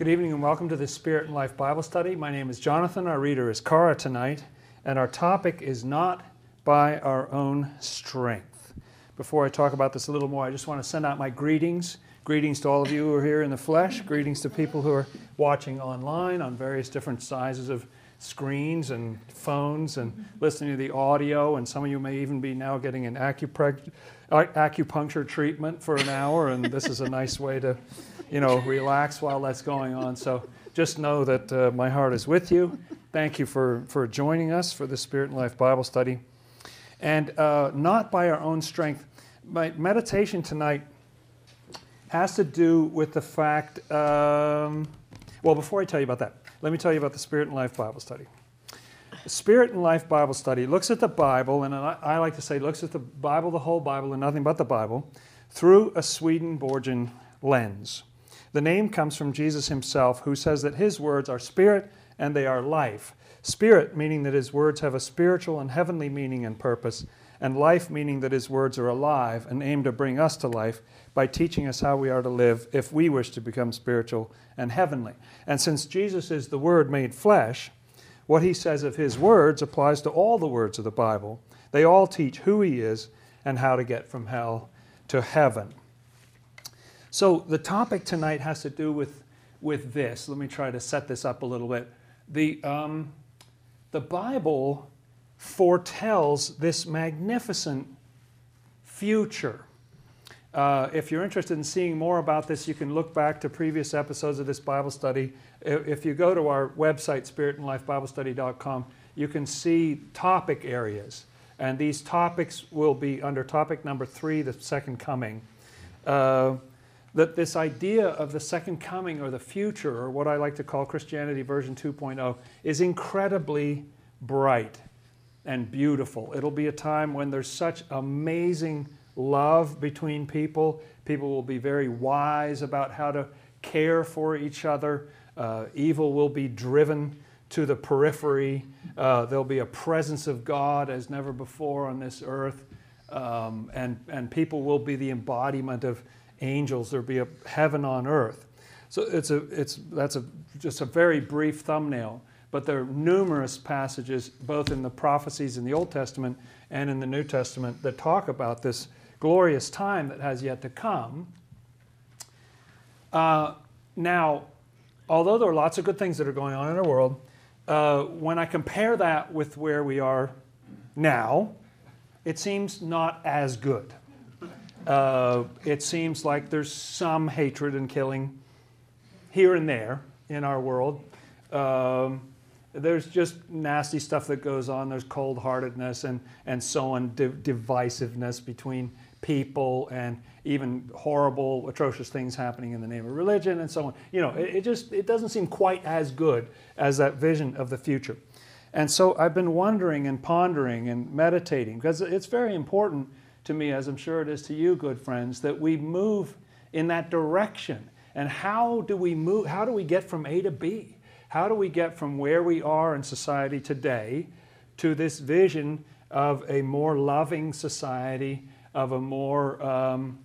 Good evening and welcome to the Spirit and Life Bible Study. My name is Jonathan. Our reader is Cara tonight, and our topic is not by our own strength. Before I talk about this a little more, I just want to send out my greetings. Greetings to all of you who are here in the flesh. Greetings to people who are watching online on various different sizes of screens and phones and listening to the audio. And some of you may even be now getting an uh, acupuncture treatment for an hour, and this is a nice way to you know, relax while that's going on. So just know that uh, my heart is with you. Thank you for, for joining us for the Spirit and Life Bible study. And uh, not by our own strength. My meditation tonight has to do with the fact, um, well, before I tell you about that, let me tell you about the Spirit and Life Bible study. Spirit and Life Bible study looks at the Bible, and I, like to say looks at the Bible, the whole Bible, and nothing but the Bible, through a Swedenborgian lens. The name comes from Jesus himself, who says that his words are spirit and they are life. Spirit, meaning that his words have a spiritual and heavenly meaning and purpose, and life, meaning that his words are alive and aim to bring us to life by teaching us how we are to live if we wish to become spiritual and heavenly. And since Jesus is the Word made flesh, what he says of his words applies to all the words of the Bible. They all teach who he is and how to get from hell to heaven. So the topic tonight has to do with, with this. Let me try to set this up a little bit. The, um, the Bible foretells this magnificent future. Uh, if you're interested in seeing more about this, you can look back to previous episodes of this Bible study. If you go to our website, spiritandlifebiblestudy.com, you can see topic areas. And these topics will be under topic number three, the second coming. Uh, that this idea of the second coming or the future, or what I like to call Christianity version 2.0, is incredibly bright and beautiful. It'll be a time when there's such amazing love between people. People will be very wise about how to care for each other. Uh, evil will be driven to the periphery. Uh, there'll be a presence of God as never before on this earth. Um, and, and people will be the embodiment of angels, there'll be a heaven on earth. So it's a, it's, that's a, just a very brief thumbnail, but there are numerous passages, both in the prophecies in the Old Testament and in the New Testament, that talk about this glorious time that has yet to come. Uh, now, although there are lots of good things that are going on in our world, uh, when I compare that with where we are now, it seems not as good. Uh, it seems like there's some hatred and killing here and there in our world. Um, there's just nasty stuff that goes on. There's cold heartedness and, and so on, div- divisiveness between people, and even horrible, atrocious things happening in the name of religion and so on. You know, it, it just it doesn't seem quite as good as that vision of the future. And so I've been wondering and pondering and meditating because it's very important to me, as I'm sure it is to you, good friends, that we move in that direction. And how do we move? How do we get from A to B? How do we get from where we are in society today to this vision of a more loving society, of a more um,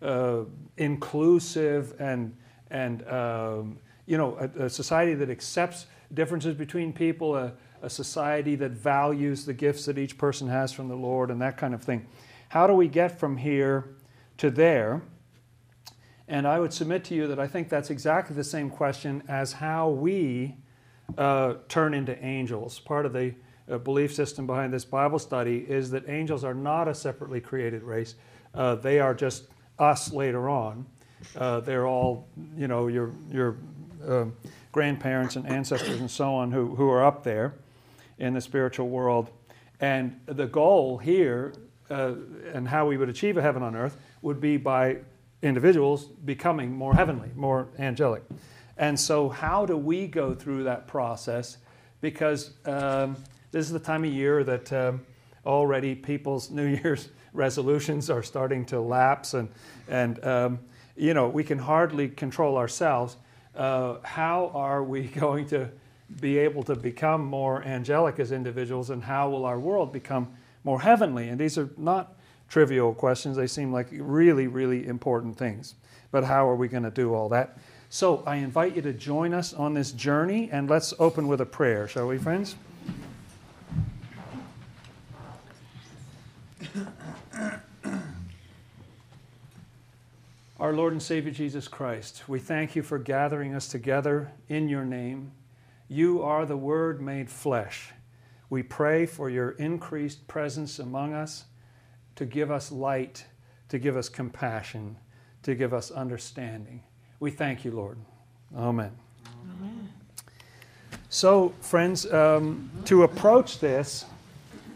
uh, inclusive and and um, you know a, a, society that accepts differences between people, a, a society that values the gifts that each person has from the Lord, and that kind of thing. How do we get from here to there? And I would submit to you that I think that's exactly the same question as how we uh, turn into angels. Part of the uh, belief system behind this Bible study is that angels are not a separately created race. Uh, they are just us later on. Uh, they're all, you know, your, your um, grandparents and ancestors and so on who, who are up there in the spiritual world. And the goal here uh, and how we would achieve a heaven on earth would be by individuals becoming more heavenly, more angelic. And so, how do we go through that process? Because um, this is the time of year that um, already people's New Year's resolutions are starting to lapse, and, and um, you know, we can hardly control ourselves. Uh, how are we going to be able to become more angelic as individuals, and how will our world become more heavenly. And these are not trivial questions, they seem like really, really important things. But how are we going to do all that? So I invite you to join us on this journey, and let's open with a prayer, shall we, friends? Our Lord and Savior Jesus Christ, we thank you for gathering us together in your name. You are the Word made flesh. We pray for your increased presence among us to give us light, to give us compassion, to give us understanding. We thank you, Lord. Amen. Amen. So, friends, um, to approach this,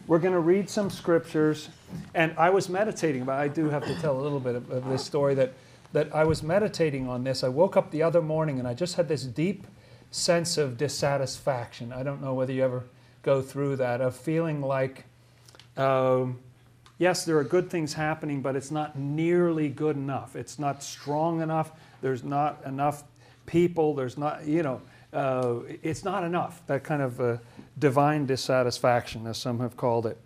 we're going to read some scriptures. And I was meditating about, I do have to tell a little bit of, of this story that that I was meditating on this. I woke up the other morning and I just had this deep sense of dissatisfaction. I don't know whether you ever go through that, of feeling like, um, yes, there are good things happening, but it's not nearly good enough. It's not strong enough. There's not enough people. There's not, you know, uh, it's not enough. That kind of uh, divine dissatisfaction, as some have called it.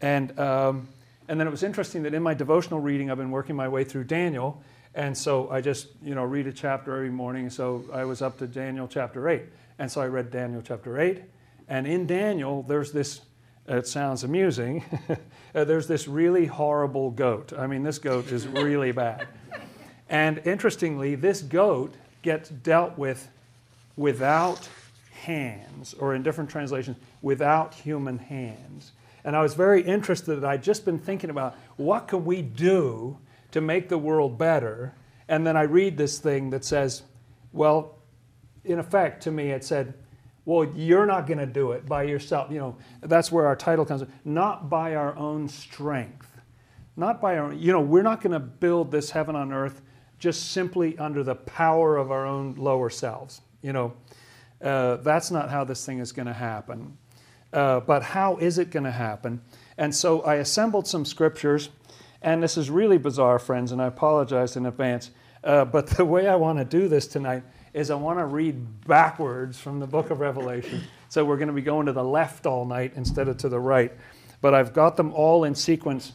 And, um, and then it was interesting that in my devotional reading, I've been working my way through Daniel, and so I just, you know, read a chapter every morning. So I was up to Daniel chapter 8. And so I read Daniel chapter 8. And in Daniel, there's this, it sounds amusing, uh, there's this really horrible goat. I mean, this goat is really bad. And interestingly, this goat gets dealt with without hands, or in different translations, without human hands. And I was very interested. I'd just been thinking about what can we do to make the world better. And then I read this thing that says, well, in effect, to me, it said, well, you're not going to do it by yourself. You know, that's where our title comes in. Not by our own strength. Not by our, you know, we're not going to build this heaven on earth just simply under the power of our own lower selves. You know, uh, that's not how this thing is going to happen. Uh, but how is it going to happen? And so I assembled some scriptures and this is really bizarre, friends, and I apologize in advance. Uh, but the way I want to do this tonight is I want to read backwards from the book of Revelation. So we're going to be going to the left all night instead of to the right. But I've got them all in sequence.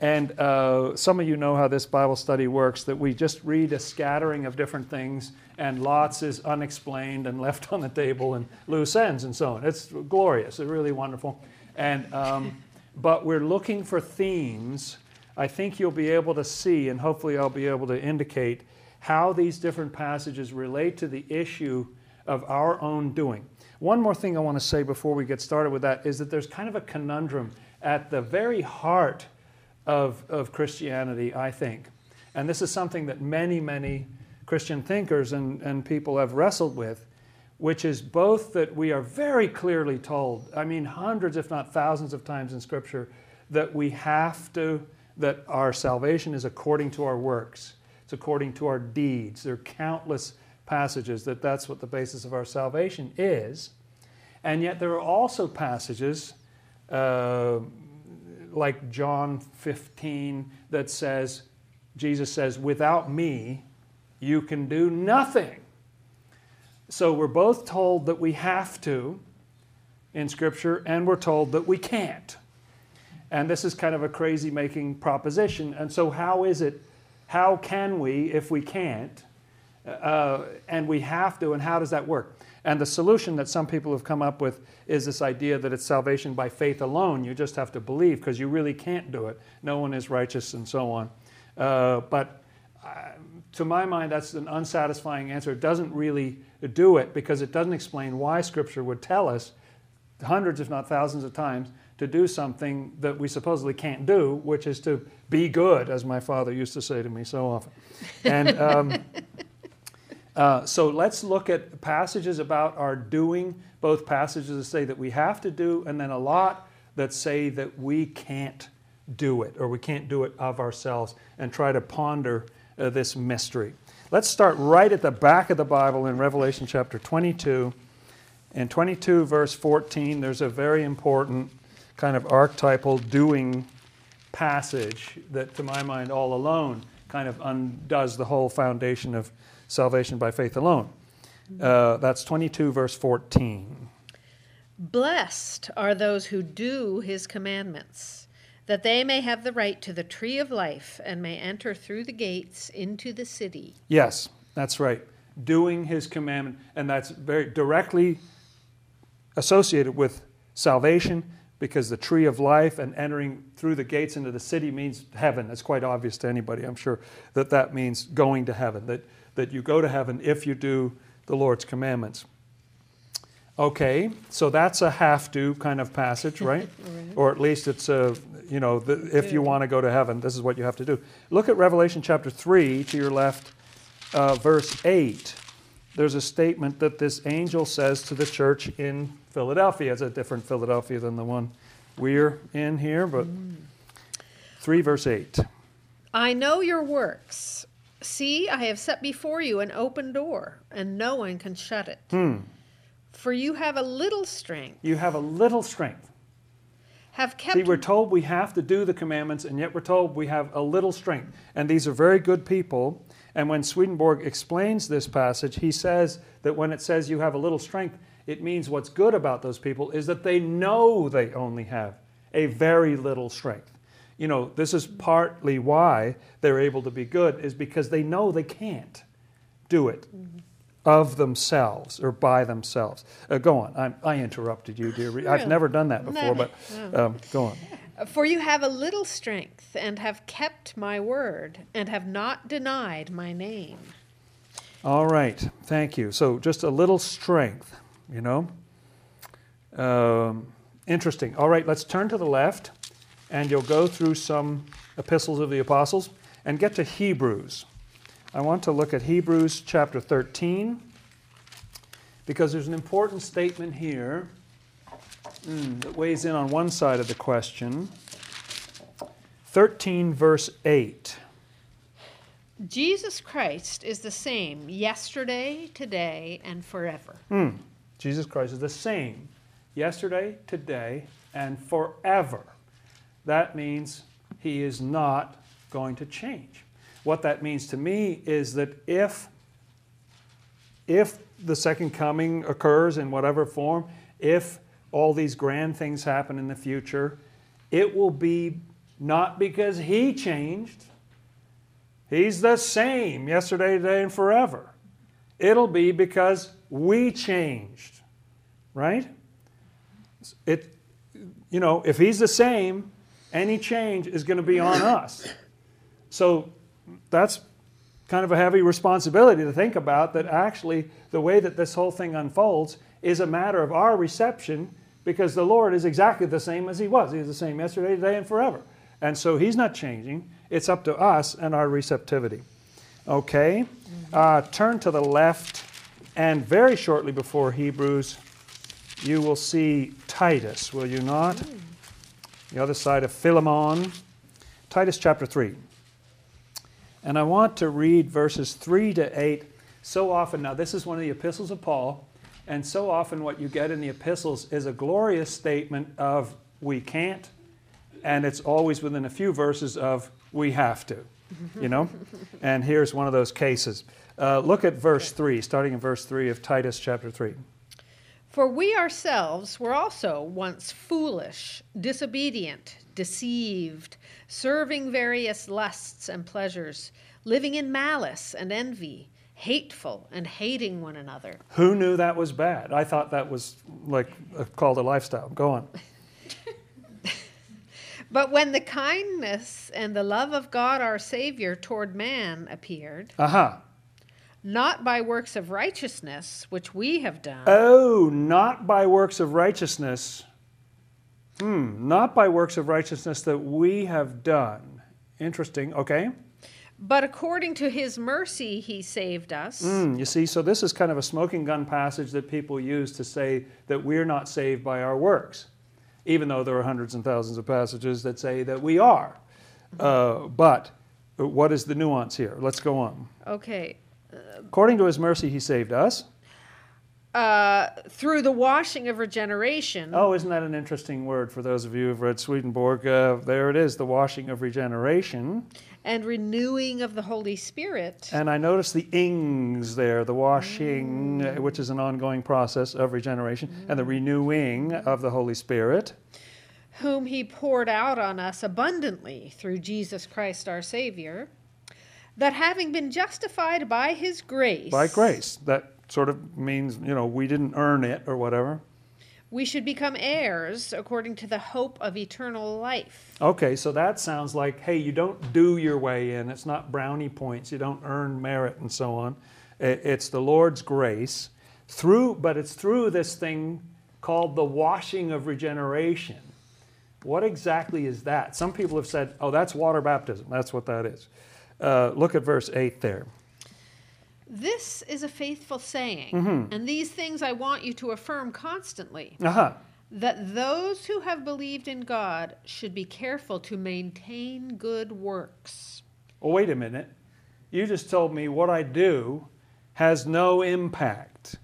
And uh, some of you know how this Bible study works that we just read a scattering of different things, and lots is unexplained and left on the table, and loose ends and so on. It's glorious, it's really wonderful. And, um, but we're looking for themes I think you'll be able to see, and hopefully I'll be able to indicate how these different passages relate to the issue of our own doing. One more thing I want to say before we get started with that is that there's kind of a conundrum at the very heart of, of Christianity, I think. And this is something that many, many Christian thinkers and, and people have wrestled with, which is both that we are very clearly told, I mean, hundreds, if not thousands of times in Scripture, that we have to that our salvation is according to our works, it's according to our deeds. There are countless passages that that's what the basis of our salvation is. And yet there are also passages uh, like John 15 that says, Jesus says, without me, you can do nothing. So we're both told that we have to in Scripture, and we're told that we can't. And this is kind of a crazy making proposition. And so, how is it, how can we, if we can't, uh, and we have to, and how does that work? And the solution that some people have come up with is this idea that it's salvation by faith alone. You just have to believe because you really can't do it. No one is righteous and so on. Uh, but uh, to my mind, that's an unsatisfying answer. It doesn't really do it because it doesn't explain why Scripture would tell us hundreds, if not thousands of times, to do something that we supposedly can't do, which is to be good, as my father used to say to me so often. And um, uh, so let's look at passages about our doing, both passages that say that we have to do, and then a lot that say that we can't do it or we can't do it of ourselves, and try to ponder uh, this mystery. Let's start right at the back of the Bible in Revelation chapter 22. In 22, verse 14, there's a very important kind of archetypal doing passage that, to my mind, all alone kind of undoes the whole foundation of salvation by faith alone. Uh, that's 22, verse 14. Blessed are those who do his commandments, that they may have the right to the tree of life and may enter through the gates into the city. Yes, that's right. doing his commandment, and that's very directly associated with salvation because the tree of life and entering through the gates into the city means heaven. It's quite obvious to anybody, I'm sure, that that means going to heaven, that, that you go to heaven if you do the Lord's commandments. Okay, so that's a have to kind of passage, right? Right. Or at least it's a, you know, the, if you want to go to heaven, this is what you have to do. Look at Revelation chapter 3 to your left, uh, verse 8. There's a statement that this angel says to the church in Philadelphia. It's a different Philadelphia than the one we're in here, but 3 verse 8. I know your works. See, I have set before you an open door, and no one can shut it. Hmm. For you have a little strength, You have a little strength. have kept See, we're told we have to do the commandments, and yet we're told we have a little strength. And these are very good people. And when Swedenborg explains this passage, he says that when it says you have a little strength, it means what's good about those people is that they know they only have a very little strength. You know, this is partly why they're able to be good, is because they know they can't do it of themselves or by themselves. Uh, go on. I'm, I interrupted you, dear. I've never done that before, but um, go on. For you have a little strength, and have kept my word, and have not denied my name. All right, thank you. So just a little strength, you know. Um, interesting. All right, let's turn to the left, and you'll go through some epistles of the apostles and get to Hebrews. I want to look at Hebrews chapter 13 because there's an important statement here mm, that weighs in on one side of the question. 13, verse 8. Jesus Christ is the same yesterday, today, and forever. Hmm. Jesus Christ is the same yesterday, today, and forever. That means he is not going to change. What that means to me is that if if the second coming occurs in whatever form, if all these grand things happen in the future, it will be not because he changed. He's the same yesterday, today, and forever. It'll be because we changed, right? It, you know, if he's the same, any change is going to be on us. So that's kind of a heavy responsibility to think about that actually the way that this whole thing unfolds is a matter of our reception because the Lord is exactly the same as he was. He's the same yesterday, today, and forever. And so he's not changing. It's up to us and our receptivity. Okay? Uh, turn to the left, and very shortly before Hebrews, you will see Titus, will you not? The other side of Philemon. Titus chapter 3. And I want to read verses 3 to 8. So often, now this is one of the epistles of Paul, and so often what you get in the epistles is a glorious statement of we can't, and it's always within a few verses of we have to, you know? and here's one of those cases. Uh, look at verse 3, starting in verse 3 of Titus chapter 3. For we ourselves were also once foolish, disobedient, deceived, serving various lusts and pleasures, living in malice and envy, hateful and hating one another. Who knew that was bad? I thought that was like uh, called a lifestyle. Go on. But when the kindness and the love of God our Savior toward man appeared, Aha. not by works of righteousness which we have done, Oh, not by works of righteousness. Hmm, not by works of righteousness that we have done. Interesting. Okay. But according to his mercy he saved us. Hmm, you see, so this is kind of a smoking gun passage that people use to say that we're not saved by our works, even though there are hundreds and thousands of passages that say that we are. Uh, but what is the nuance here? Let's go on. Okay. According to his mercy, he saved us. Uh, through the washing of regeneration. Oh, isn't that an interesting word for those of you who've read Swedenborg? Uh, there it is, the washing of regeneration. And renewing of the Holy Spirit, And I notice the ings there, the washing, uh, which is an ongoing process of regeneration, and the renewing of the Holy Spirit. whom he poured out on us abundantly through Jesus Christ our Savior, that having been justified by his grace, By grace. That sort of means, you know, we didn't earn it or whatever. We should become heirs according to the hope of eternal life. Okay, so that sounds like, hey, you don't do your way in. It's not brownie points. You don't earn merit and so on. It's the Lord's grace through, but it's through this thing called the washing of regeneration. What exactly is that? Some people have said, oh, that's water baptism. That's what that is. Uh, look at verse 8 there. This is a faithful saying, Mm-hmm. and these things I want you to affirm constantly Aha. that those who have believed in God should be careful to maintain good works. Well, wait a minute. You just told me what I do has no impact.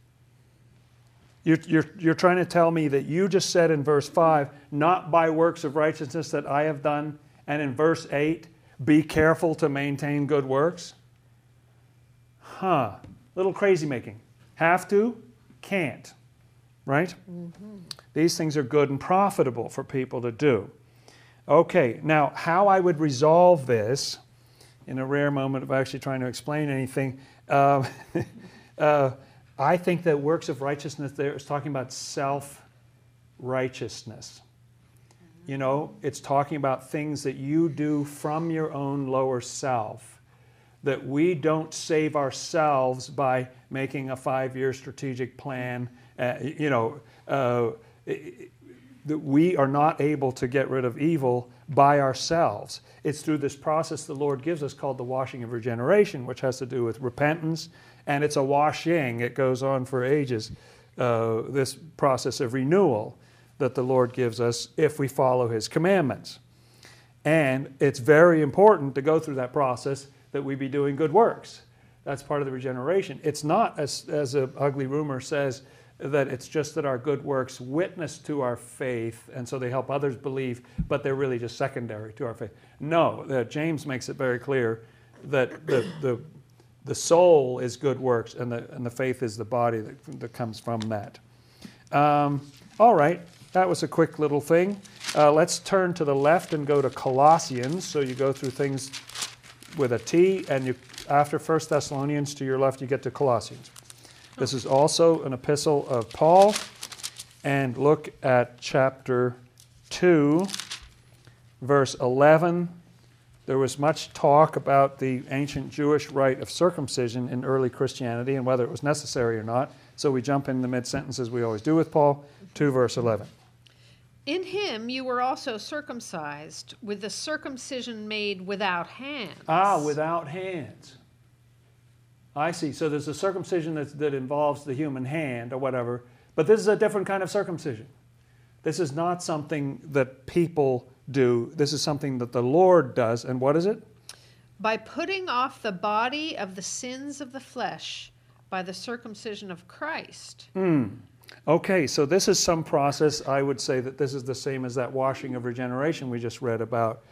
You're, you're, you're trying to tell me that you just said in verse 5, not by works of righteousness that I have done, and in verse 8, be careful to maintain good works? Huh. Little crazy making. Have to, can't. Right? These things are good and profitable for people to do. Okay, now how I would resolve this in a rare moment of actually trying to explain anything, uh, uh, I think that works of righteousness there is talking about self righteousness. You know, it's talking about things that you do from your own lower self, that we don't save ourselves by making a five year strategic plan. Uh, you know, uh, that we are not able to get rid of evil by ourselves. It's through this process the Lord gives us called the washing of regeneration, which has to do with repentance, and it's a washing. It goes on for ages. Uh, this process of renewal that the Lord gives us if we follow His commandments. And it's very important to go through that process that we be doing good works. That's part of the regeneration. It's not, as, as a ugly rumor says, that it's just that our good works witness to our faith and so they help others believe, but they're really just secondary to our faith. No, that James makes it very clear that the, the, the soul is good works and the, and the faith is the body that, that comes from that. Um, all right, that was a quick little thing. Uh, let's turn to the left and go to Colossians. So you go through things with a T, and you, after First Thessalonians to your left, you get to Colossians. This is also an epistle of Paul. And look at chapter 2, verse 11. There was much talk about the ancient Jewish rite of circumcision in early Christianity and whether it was necessary or not. So we jump in the mid sentence as we always do with Paul, 2 verse 11. In him you were also circumcised with the circumcision made without hands. Ah, without hands. I see. So there's a circumcision that, that involves the human hand or whatever, but this is a different kind of circumcision. This is not something that people do. This is something that the Lord does. And what is it? By putting off the body of the sins of the flesh by the circumcision of Christ. Hmm. Okay, so this is some process. I would say that this is the same as that washing of regeneration we just read about.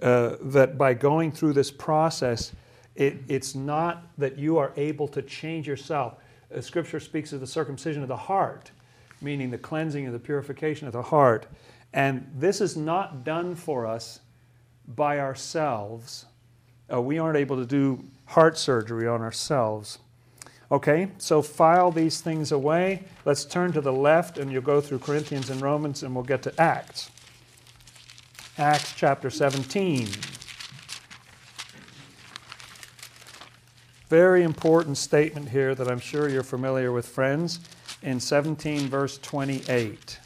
Uh, that by going through this process, it, it's not that you are able to change yourself. Uh, scripture speaks of the circumcision of the heart, meaning the cleansing and the purification of the heart. And this is not done for us by ourselves. Uh, we aren't able to do heart surgery on ourselves. Okay, so file these things away. Let's turn to the left and you'll go through Corinthians and Romans and we'll get to Acts. Acts chapter 17. Very important statement here that I'm sure you're familiar with, friends, in 17, verse 28.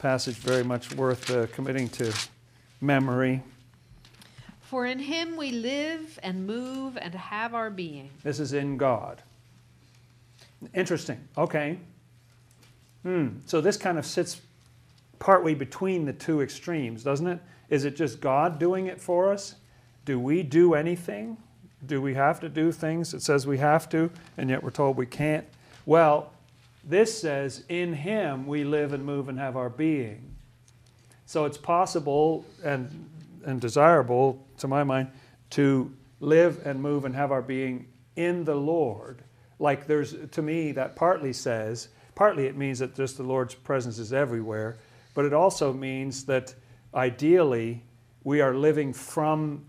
Passage very much worth uh, committing to memory. For in him we live and move and have our being. This is in God. Interesting. Okay. Hmm. So this kind of sits partway between the two extremes, doesn't it? Is it just God doing it for us? Do we do anything? Do we have to do things? It says we have to, and yet we're told we can't. Well, this says, in Him we live and move and have our being. So it's possible and, and desirable, to my mind, to live and move and have our being in the Lord. Like there's, to me, that partly says, partly it means that just the Lord's presence is everywhere, but it also means that ideally we are living from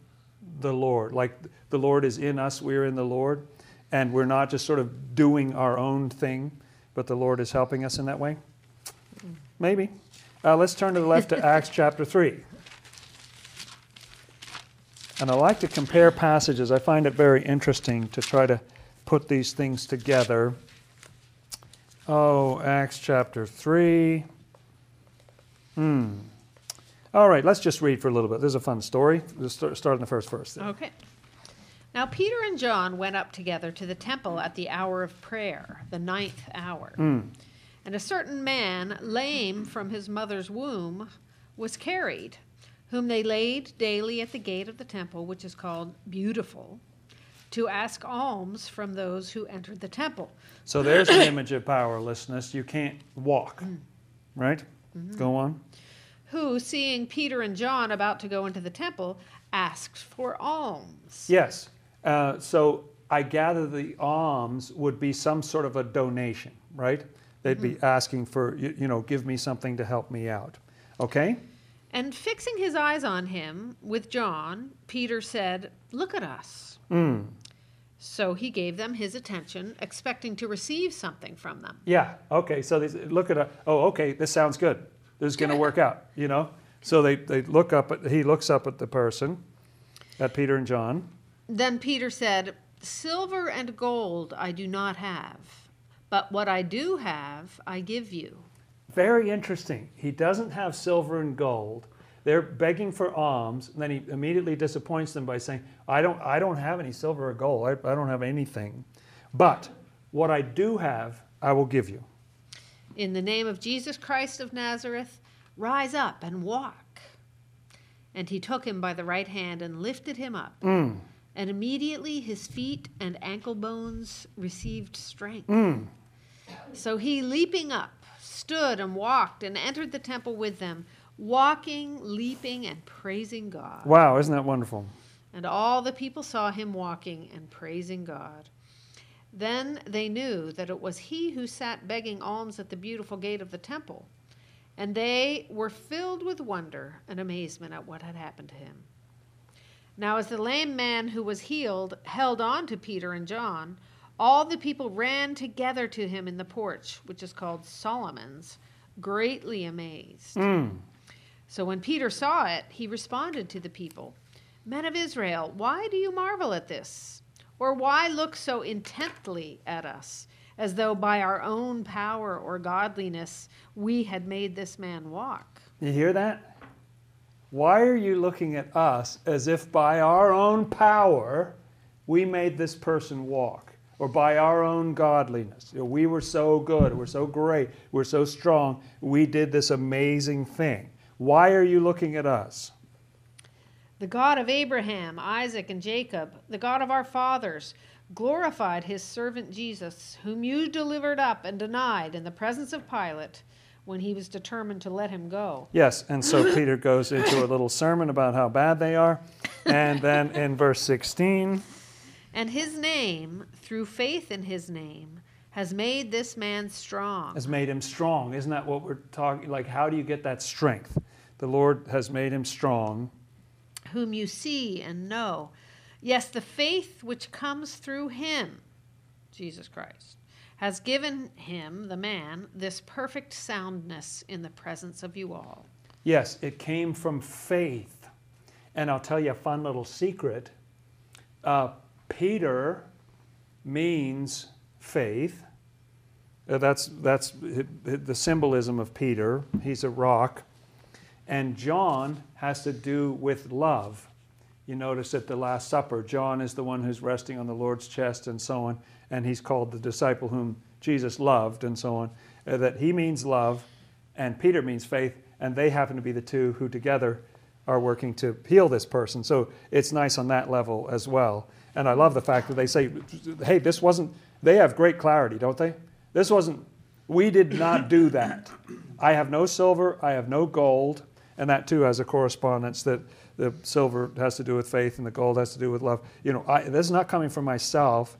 the Lord. Like the Lord is in us, we're in the Lord, and we're not just sort of doing our own thing, but the Lord is helping us in that way? Maybe. Uh, let's turn to the left to Acts chapter 3. And I like to compare passages. I find it very interesting to try to put these things together. Oh, Acts chapter 3. Hmm. All right, let's just read for a little bit. This is a fun story. Let's start, start in the first verse. There. Okay. Now Peter and John went up together to the temple at the hour of prayer, the ninth hour. Mm. And a certain man, lame from his mother's womb, was carried, whom they laid daily at the gate of the temple, which is called Beautiful, to ask alms from those who entered the temple. So there's an image of powerlessness. You can't walk, mm. right? Mm-hmm. Go on. Who, seeing Peter and John about to go into the temple, asked for alms. Yes. Uh, so I gather the alms would be some sort of a donation, right? They'd be mm-hmm. asking for, you, you know, give me something to help me out. Okay? And fixing his eyes on him with John, Peter said, Look at us. Mm. So he gave them his attention, expecting to receive something from them. Yeah. Okay. So they look at a. Oh, okay. This sounds good. This is going to work out. You know. So they they look up at. He looks up at the person, at Peter and John. Then Peter said, Silver and gold I do not have, but what I do have I give you. Very interesting. He doesn't have silver and gold. They're begging for alms, and then he immediately disappoints them by saying, "I don't. I don't have any silver or gold. I, I don't have anything. But what I do have, I will give you." In the name of Jesus Christ of Nazareth, rise up and walk. And he took him by the right hand and lifted him up. Mm. And immediately his feet and ankle bones received strength. Mm. So he, leaping up, stood and walked and entered the temple with them, walking, leaping, and praising God. Wow! Isn't that wonderful? And all the people saw him walking and praising God. Then they knew that it was he who sat begging alms at the beautiful gate of the temple. And they were filled with wonder and amazement at what had happened to him. Now, as the lame man who was healed held on to Peter and John, all the people ran together to him in the porch, which is called Solomon's, greatly amazed. Mm. So when Peter saw it, he responded to the people Men of Israel, why do you marvel at this? Or why look so intently at us, as though by our own power or godliness we had made this man walk? You hear that? Why are you looking at us as if by our own power we made this person walk? Or by our own godliness? You know, we were so good, we're so great, we're so strong, we did this amazing thing. Why are you looking at us? The God of Abraham, Isaac, and Jacob, the God of our fathers, glorified his servant Jesus, whom you delivered up and denied in the presence of Pilate when he was determined to let him go. Yes, and so Peter goes into a little sermon about how bad they are. And then in verse 16, And his name, through faith in his name, has made this man strong. has made him strong. Isn't that what we're talking like how do you get that strength? The Lord has made him strong. whom you see and know. Yes, the faith which comes through him, Jesus Christ, has given him, the man, this perfect soundness in the presence of you all. Yes, it came from faith. And I'll tell you a fun little secret. Uh, Peter means faith. Uh, that's that's the symbolism of Peter. He's a rock. And John has to do with love. You notice at the Last Supper, John is the one who's resting on the Lord's chest and so on, and he's called the disciple whom Jesus loved and so on. Uh, that he means love, and Peter means faith, and they happen to be the two who together are working to heal this person. So it's nice on that level as well. And I love the fact that they say, hey, this wasn't, they have great clarity, don't they? This wasn't, we did not do that. I have no silver, I have no gold, and that too has a correspondence that the silver has to do with faith and the gold has to do with love. You know, I, this is not coming from myself,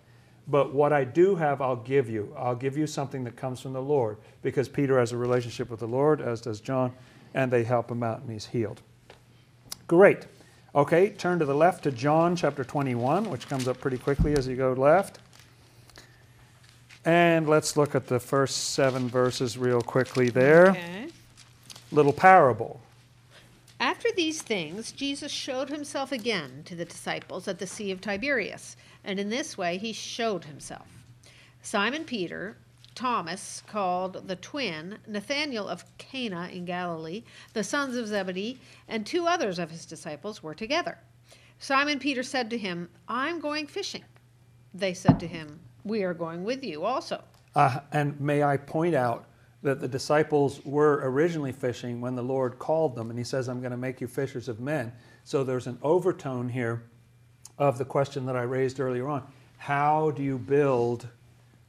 but what I do have, I'll give you. I'll give you something that comes from the Lord because Peter has a relationship with the Lord, as does John, and they help him out and he's healed. Great. Okay, turn to the left to John chapter 21, which comes up pretty quickly as you go left. And let's look at the first seven verses real quickly there. Okay. Little parable. After these things, Jesus showed himself again to the disciples at the Sea of Tiberias, and in this way he showed himself. Simon Peter, Thomas, called the twin, Nathanael of Cana in Galilee, the sons of Zebedee, and two others of his disciples were together. Simon Peter said to him, I'm going fishing. They said to him, We are going with you also. Uh, and may I point out that the disciples were originally fishing when the Lord called them, and He says, I'm going to make you fishers of men. So there's an overtone here of the question that I raised earlier on. How do you build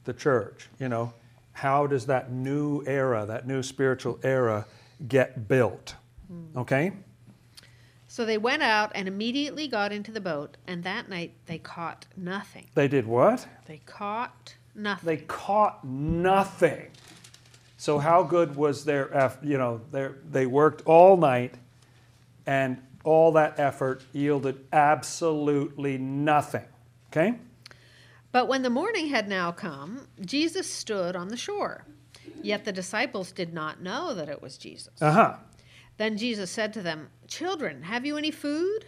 the church? You know, how does that new era, that new spiritual era, get built? Hmm. Okay? So they went out and immediately got into the boat, and that night they caught nothing. They did what? They caught nothing. They caught nothing. So how good was their eff- you know, their, they worked all night and all that effort yielded absolutely nothing. Okay? But when the morning had now come, Jesus stood on the shore. Yet the disciples did not know that it was Jesus. Uh-huh. Then Jesus said to them, Children, have you any food?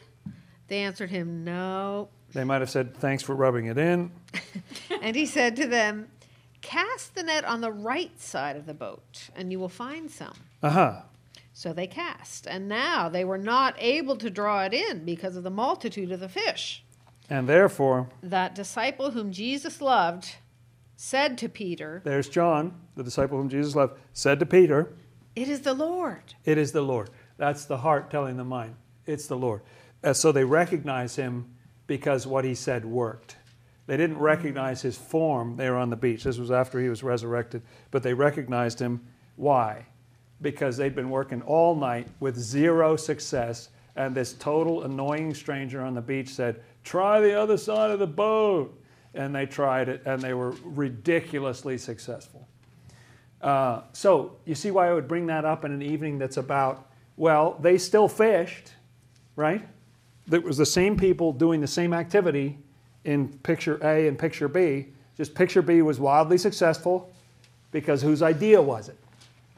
They answered him, No. They might have said thanks for rubbing it in. And he said to them, Cast the net on the right side of the boat, and you will find some. Uh-huh. So they cast, and now they were not able to draw it in because of the multitude of the fish. And therefore, That disciple whom Jesus loved said to Peter, there's John, the disciple whom Jesus loved, said to Peter, It is the Lord. It is the Lord. That's the heart telling the mind. It's the Lord. Uh, so they recognize him because what he said worked. They didn't recognize his form there on the beach. This was after he was resurrected. But they recognized him. Why? Because they'd been working all night with zero success, and this total annoying stranger on the beach said, Try the other side of the boat. And they tried it, and they were ridiculously successful. Uh, so you see why I would bring that up in an evening that's about, well, they still fished, right? It was the same people doing the same activity in picture A and picture B. Just picture B was wildly successful because whose idea was it?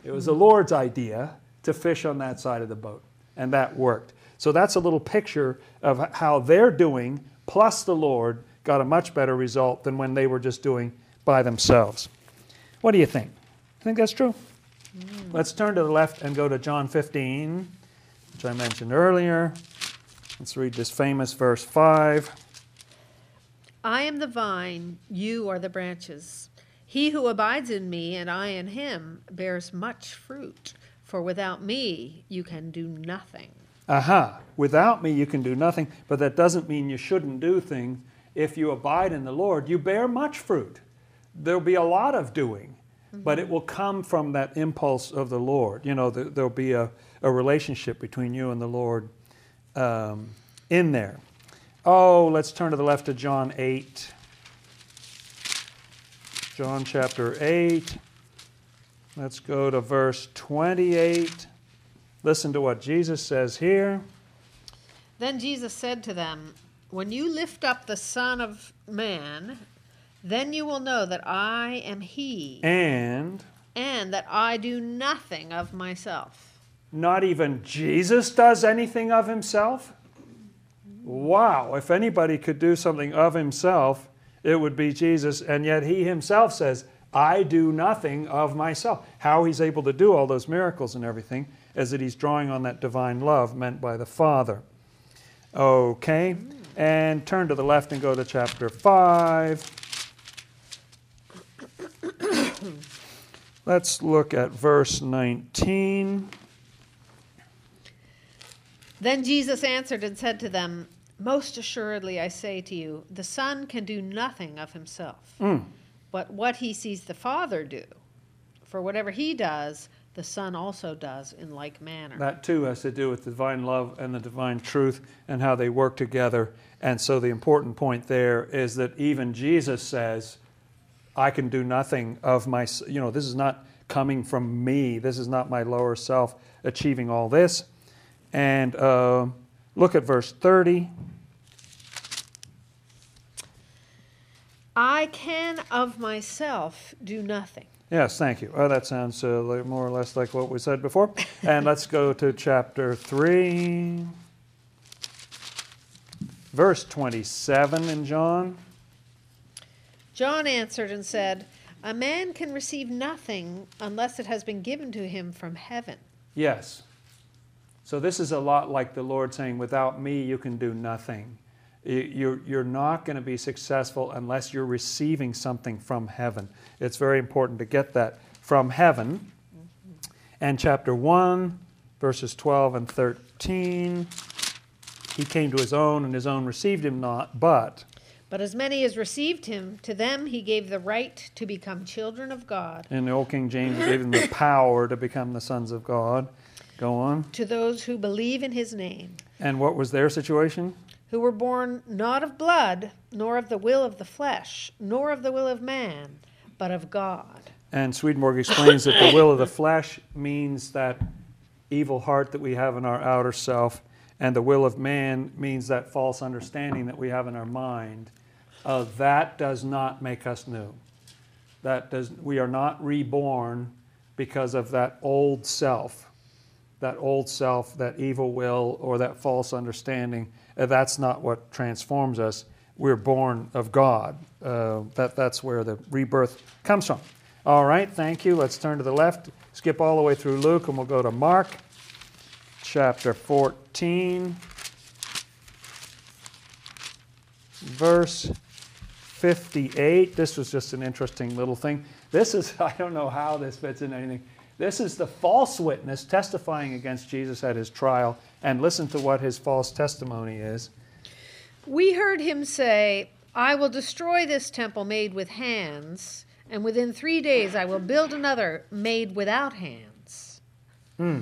It was the Lord's idea to fish on that side of the boat, and that worked. So that's a little picture of how they're doing, plus the Lord got a much better result than when they were just doing by themselves. What do you think? You think that's true? Mm. Let's turn to the left and go to John 15, which I mentioned earlier. Let's read this famous verse 5. I am the vine, you are the branches. He who abides in me and I in him bears much fruit, for without me you can do nothing. Aha, without me you can do nothing, but that doesn't mean you shouldn't do things. If you abide in the Lord, you bear much fruit. There'll be a lot of doing, but it will come from that impulse of the Lord. You know, there, there'll be a, a relationship between you and the Lord um, in there. Oh, let's turn to the left to John 8. John chapter 8. Let's go to verse 28. Listen to what Jesus says here. Then Jesus said to them, When you lift up the Son of Man, then you will know that I am He, And and that I do nothing of myself. not even Jesus does anything of himself? Wow, if anybody could do something of himself, it would be Jesus. And yet he himself says, I do nothing of myself. How he's able to do all those miracles and everything is that he's drawing on that divine love meant by the Father. Okay, and turn to the left and go to chapter 5. Let's look at verse 19. Then Jesus answered and said to them, Most assuredly I say to you, the Son can do nothing of himself, hmm. but what he sees the Father do. For whatever he does, the Son also does in like manner. That too has to do with divine love and the divine truth and how they work together. And so the important point there is that even Jesus says, I can do nothing of my, you know, this is not coming from me. This is not my lower self achieving all this. And uh, Look at verse 30. I can of myself do nothing. Yes, thank you. Oh, that sounds uh, like more or less like what we said before. and let's go to chapter 3, verse 27 in John. John answered and said, A man can receive nothing unless it has been given to him from heaven. Yes. So this is a lot like the Lord saying, Without me, you can do nothing. You're, you're not going to be successful unless you're receiving something from heaven. It's very important to get that from heaven. And chapter 1, verses 12 and 13 He came to his own, and his own received him not, but. But as many as received him, to them he gave the right to become children of God. In the Old King James, he gave them the power to become the sons of God. Go on. To those who believe in his name. And what was their situation? Who were born not of blood, nor of the will of the flesh, nor of the will of man, but of God. And Swedenborg explains that the will of the flesh means that evil heart that we have in our outer self, and the will of man means that false understanding that we have in our mind. Uh, that does not make us new. That does, we are not reborn because of that old self, that old self, that evil will, or that false understanding that's not what transforms us. We're born of God. Uh, that, that's where the rebirth comes from. All right, thank you. Let's turn to the left, skip all the way through Luke, and we'll go to Mark chapter 14, verse 58. This was just an interesting little thing. This is, I don't know how this fits in anything. This is the false witness testifying against Jesus at his trial and listen to what his false testimony is. We heard him say, I will destroy this temple made with hands, and within three days I will build another made without hands. Hmm.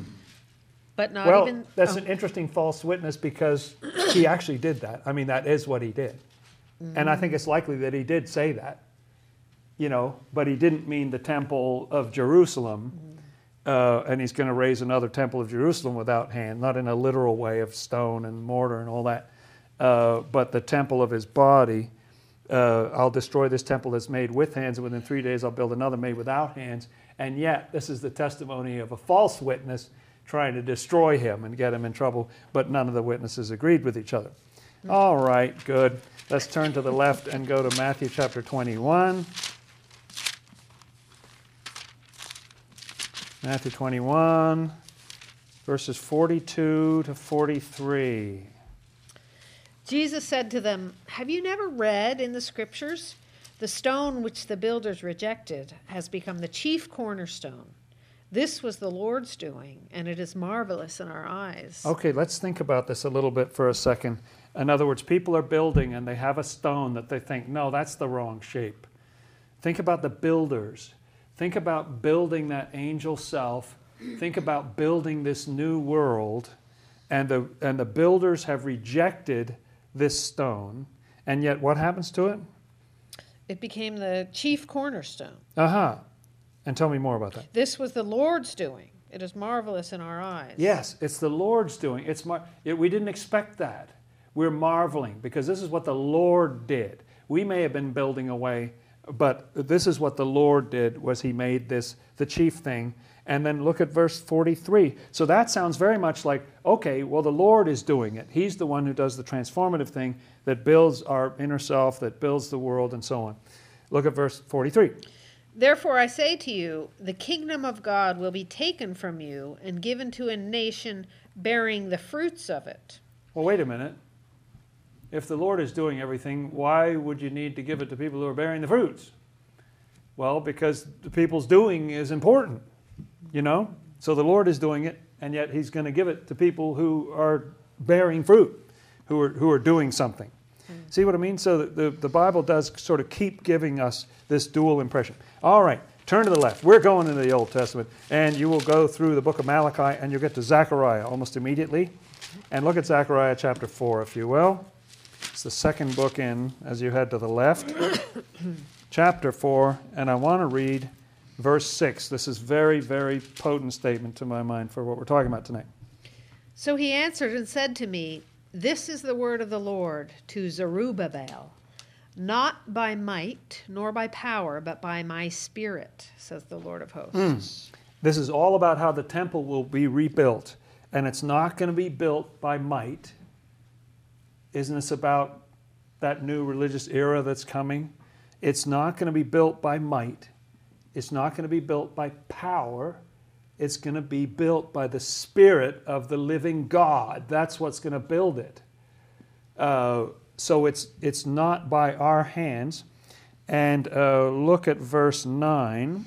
But not well, even. that's oh. an interesting false witness because he actually did that. I mean, that is what he did. Mm-hmm. And I think it's likely that he did say that, you know, but he didn't mean the temple of Jerusalem. Mm-hmm uh, and he's going to raise another temple of Jerusalem without hand, not in a literal way of stone and mortar and all that, uh, but the temple of his body. Uh, I'll destroy this temple that's made with hands, and within three days I'll build another made without hands. And yet, this is the testimony of a false witness trying to destroy him and get him in trouble, but none of the witnesses agreed with each other. All right, good. Let's turn to the left and go to Matthew chapter 21. Matthew 21, verses 42 to 43. Jesus said to them, Have you never read in the scriptures? The stone which the builders rejected has become the chief cornerstone. This was the Lord's doing, and it is marvelous in our eyes. Okay, let's think about this a little bit for a second. In other words, people are building and they have a stone that they think, no, that's the wrong shape. Think about the builders Think about building that angel self. Think about building this new world. And the, and the builders have rejected this stone. And yet, what happens to it? It became the chief cornerstone. Uh huh. And tell me more about that. This was the Lord's doing. It is marvelous in our eyes. Yes, it's the Lord's doing. It's mar- it, we didn't expect that. We're marveling because this is what the Lord did. We may have been building away but this is what the Lord did was he made this the chief thing. And then look at verse 43. So that sounds very much like, okay, well, the Lord is doing it. He's the one who does the transformative thing that builds our inner self, that builds the world, and so on. Look at verse 43. Therefore, I say to you, the kingdom of God will be taken from you and given to a nation bearing the fruits of it. Well, wait a minute. If the Lord is doing everything, why would you need to give it to people who are bearing the fruits? Well, because the people's doing is important, you know? So the Lord is doing it, and yet He's going to give it to people who are bearing fruit, who are, who are doing something. Mm. See what I mean? So the, the, the Bible does sort of keep giving us this dual impression. All right, turn to the left. We're going into the Old Testament, and you will go through the book of Malachi, and you'll get to Zechariah almost immediately. And look at Zechariah chapter 4, if you will. It's the second book in as you head to the left, chapter 4, and I want to read verse 6. This is very, very potent statement to my mind for what we're talking about tonight. So he answered and said to me, This is the word of the Lord to Zerubbabel. Not by might nor by power, but by my spirit, says the Lord of hosts. Hmm. This is all about how the temple will be rebuilt. And it's not going to be built by might. Isn't this about that new religious era that's coming? It's not going to be built by might. It's not going to be built by power. It's going to be built by the Spirit of the living God. That's what's going to build it. Uh, so it's, it's not by our hands. And uh, look at verse 9.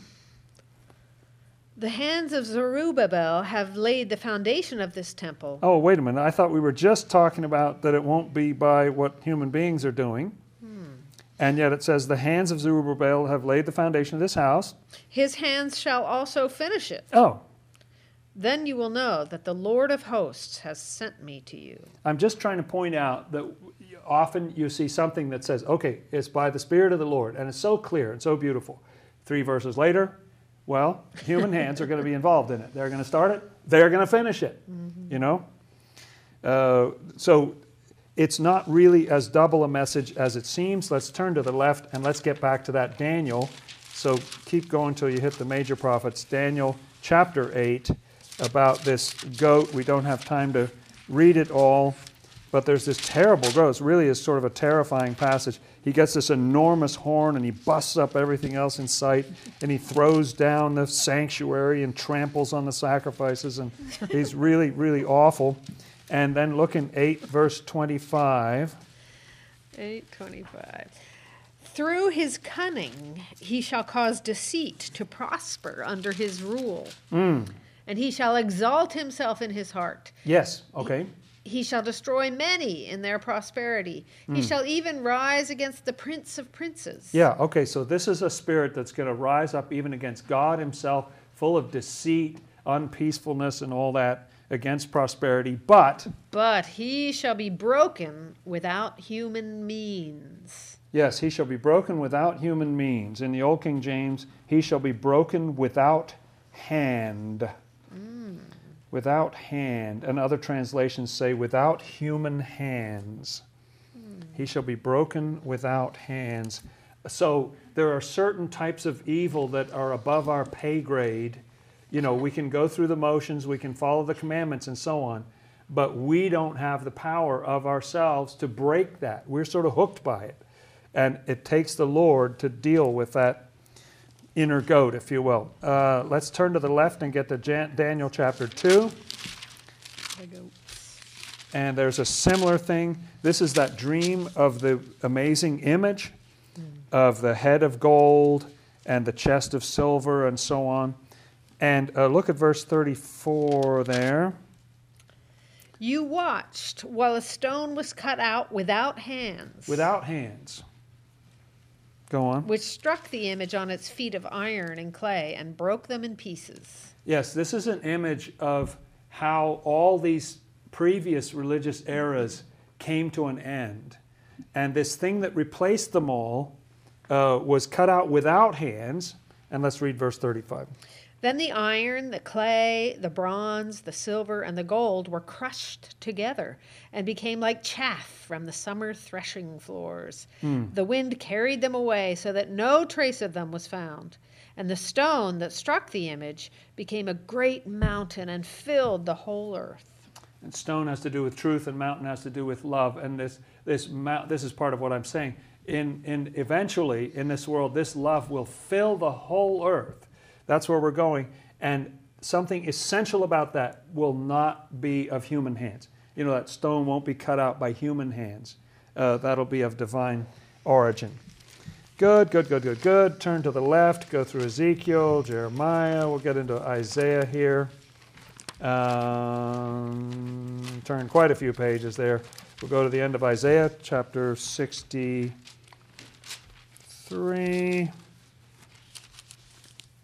The hands of Zerubbabel have laid the foundation of this temple. Oh, wait a minute. I thought we were just talking about that it won't be by what human beings are doing. Hmm. And yet it says, The hands of Zerubbabel have laid the foundation of this house. His hands shall also finish it. Oh, Then you will know that the Lord of hosts has sent me to you. I'm just trying to point out that often you see something that says, okay, it's by the Spirit of the Lord, and it's so clear and so beautiful. Three verses later, well, human hands are going to be involved in it. They're going to start it, they're going to finish it, you know? Uh, so it's not really as double a message as it seems. Let's turn to the left and let's get back to that Daniel. So keep going till you hit the major prophets. Daniel chapter 8 about this goat. We don't have time to read it all, but there's this terrible goat. It really is sort of a terrifying passage. He gets this enormous horn and he busts up everything else in sight and he throws down the sanctuary and tramples on the sacrifices and he's really, really awful. And then look in 8 verse 25. 825. Through his cunning he shall cause deceit to prosper under his rule. Hmm. And he shall exalt himself in his heart. Yes, okay. He shall destroy many in their prosperity. He hmm. shall even rise against the prince of princes. Yeah, okay, so this is a spirit that's going to rise up even against God Himself, full of deceit, unpeacefulness, and all that, against prosperity. But, But he shall be broken without human means. yes, he shall be broken without human means. In the Old King James, he shall be broken without hand. Without hand. And other translations say without human hands. He shall be broken without hands. So there are certain types of evil that are above our pay grade. You know, we can go through the motions, we can follow the commandments and so on, but we don't have the power of ourselves to break that. We're sort of hooked by it. And it takes the Lord to deal with that inner goat, if you will. Uh, let's turn to the left and get to Jan- Daniel chapter 2. And there's a similar thing. This is that dream of the amazing image of the head of gold and the chest of silver and so on. And uh, look at verse 34 there. You watched while a stone was cut out without hands. Without hands. Go on. which struck the image on its feet of iron and clay and broke them in pieces. Yes, this is an image of how all these previous religious eras came to an end. And this thing that replaced them all uh, was cut out without hands. And let's read verse 35. Then the iron, the clay, the bronze, the silver, and the gold were crushed together and became like chaff from the summer threshing floors. Hmm. The wind carried them away so that no trace of them was found. And the stone that struck the image became a great mountain and filled the whole earth. And stone has to do with truth, and mountain has to do with love. And this, this, mount, this is part of what I'm saying. In, in eventually, in this world, this love will fill the whole earth. That's where we're going. And something essential about that will not be of human hands. You know, that stone won't be cut out by human hands. Uh, that'll be of divine origin. Good, good, good, good, good. Turn to the left, go through Ezekiel, Jeremiah. We'll get into Isaiah here. Um, turn quite a few pages there. We'll go to the end of Isaiah, chapter 63.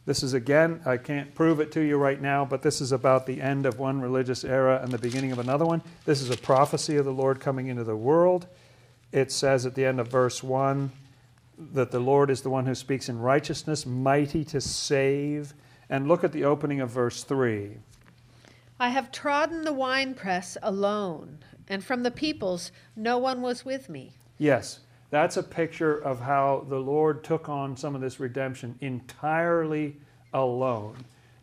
This is again, I can't prove it to you right now, but this is about the end of one religious era and the beginning of another one. This is a prophecy of the Lord coming into the world. It says at the end of verse 1 that the Lord is the one who speaks in righteousness, mighty to save. And look at the opening of verse 3. I have trodden the winepress alone and from the peoples no one was with me. Yes, that's a picture of how the Lord took on some of this redemption entirely alone.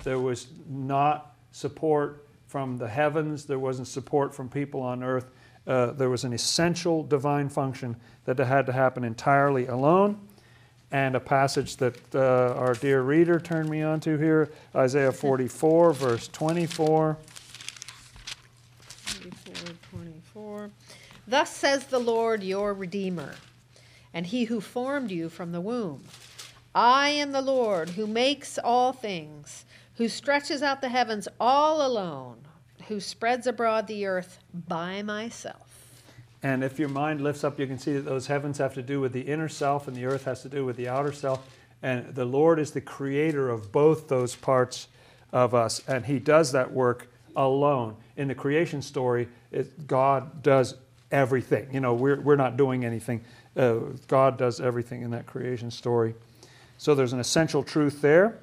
There was not support from the heavens, there wasn't support from people on earth. Uh, there was an essential divine function that had to happen entirely alone. And a passage that uh, our dear reader turned me on to here Isaiah 44, verse 24. 24, 24. Thus says the Lord your Redeemer, and he who formed you from the womb. I am the Lord who makes all things, who stretches out the heavens all alone, who spreads abroad the earth by myself. And if your mind lifts up, you can see that those heavens have to do with the inner self and the earth has to do with the outer self. And the Lord is the creator of both those parts of us. And He does that work alone. In the creation story, it, God does everything. You know, we're, we're not doing anything. Uh, God does everything in that creation story. So there's an essential truth there.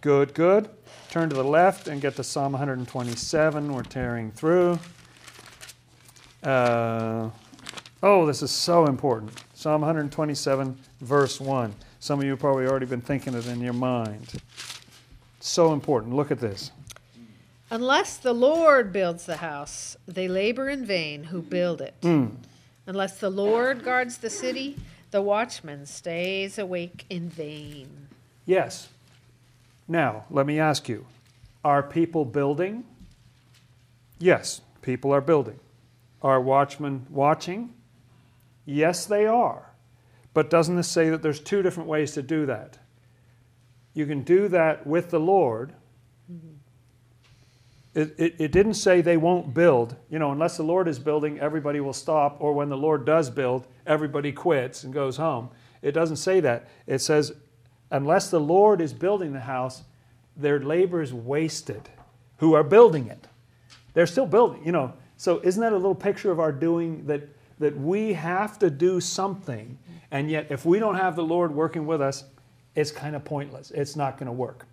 Good, good. Turn to the left and get to Psalm 127. We're tearing through. Uh, oh, this is so important. Psalm 127, verse 1. Some of you have probably already been thinking it in your mind. So important. Look at this. Unless the Lord builds the house, they labor in vain who build it. Mm. Unless the Lord guards the city, the watchman stays awake in vain. Yes. Now, let me ask you are people building? Yes, people are building. Are watchmen watching? Yes, they are. But doesn't this say that there's two different ways to do that? You can do that with the Lord. Mm-hmm. It, it, it, didn't say they won't build. You know, unless the Lord is building, everybody will stop, or when the Lord does build, everybody quits and goes home. It doesn't say that. It says, unless the Lord is building the house, their labor is wasted. Who are building it? They're still building, you know. So isn't that a little picture of our doing that that we have to do something, and yet if we don't have the Lord working with us, it's kind of pointless. It's not going to work.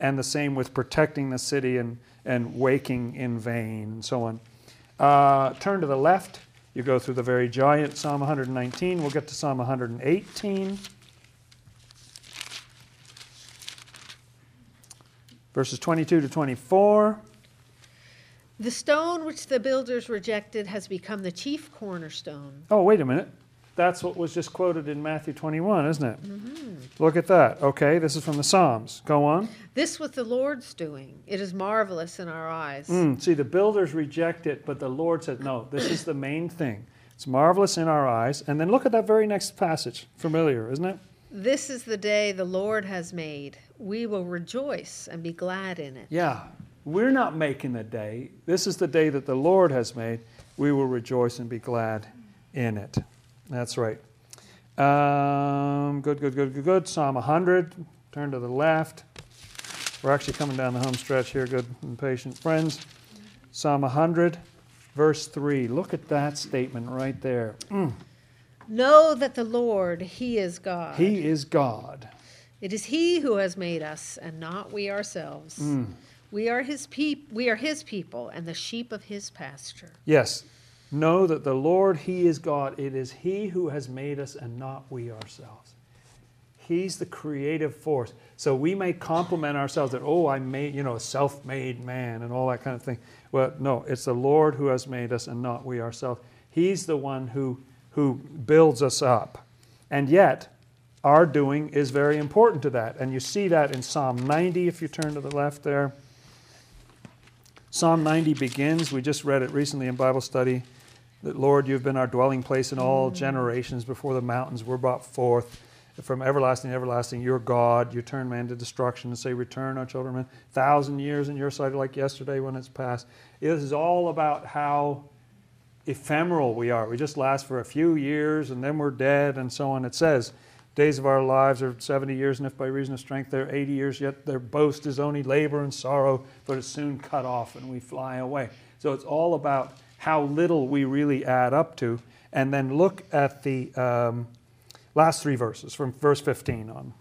And the same with protecting the city and, and waking in vain and so on. Uh, turn to the left. You go through the very giant Psalm 119. We'll get to Psalm 118. Verses 22 to 24. The stone which the builders rejected has become the chief cornerstone. Oh, wait a minute. That's what was just quoted in Matthew 21, isn't it? Mm-hmm. Look at that. Okay, this is from the Psalms. Go on. This was the Lord's doing. It is marvelous in our eyes. Mm, see, the builders reject it, but the Lord said, no, this is the main thing. It's marvelous in our eyes. And then look at that very next passage. Familiar, isn't it? This is the day the Lord has made. We will rejoice and be glad in it. Yeah. We're not making the day. This is the day that the Lord has made. We will rejoice and be glad in it. That's right. Um, good, good, good, good, good. Psalm 100. Turn to the left. We're actually coming down the home stretch here, good and patient friends. Psalm 100, verse 3. Look at that statement right there. Mm. Know that the Lord, He is God. He is God. It is He who has made us, and not we ourselves. Mm. We are his peop- we are his people and the sheep of his pasture. Yes. Know that the Lord he is God. It is he who has made us and not we ourselves. He's the creative force. So we may compliment ourselves that oh I made, you know, a self-made man and all that kind of thing. Well, no, it's the Lord who has made us and not we ourselves. He's the one who who builds us up. And yet our doing is very important to that. And you see that in Psalm 90 if you turn to the left there. Psalm 90 begins, we just read it recently in Bible study, that Lord, you've been our dwelling place in all generations before the mountains were brought forth. From everlasting to everlasting, you're God. You turn man to destruction and say, Return, O children, man. Thousand years in your sight, like yesterday when it's past. This is all about how ephemeral we are. We just last for a few years and then we're dead and so on. It says, days of our lives are 70 years, and if by reason of strength they're 80 years, yet their boast is only labor and sorrow, but it's soon cut off and we fly away. So it's all about how little we really add up to. And then look at the um, last three verses from verse 15 on.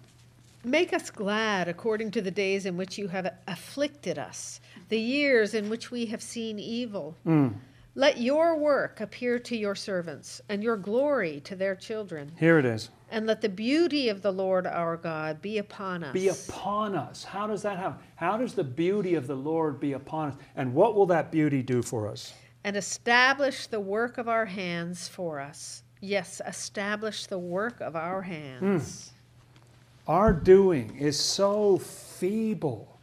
Make us glad according to the days in which you have afflicted us, the years in which we have seen evil. Mm. Let your work appear to your servants, and your glory to their children. Here it is. And let the beauty of the Lord our God be upon us. Be upon us. How does that happen? How does the beauty of the Lord be upon us? And what will that beauty do for us? And establish the work of our hands for us. Yes, establish the work of our hands. Hmm. Our doing is so feeble.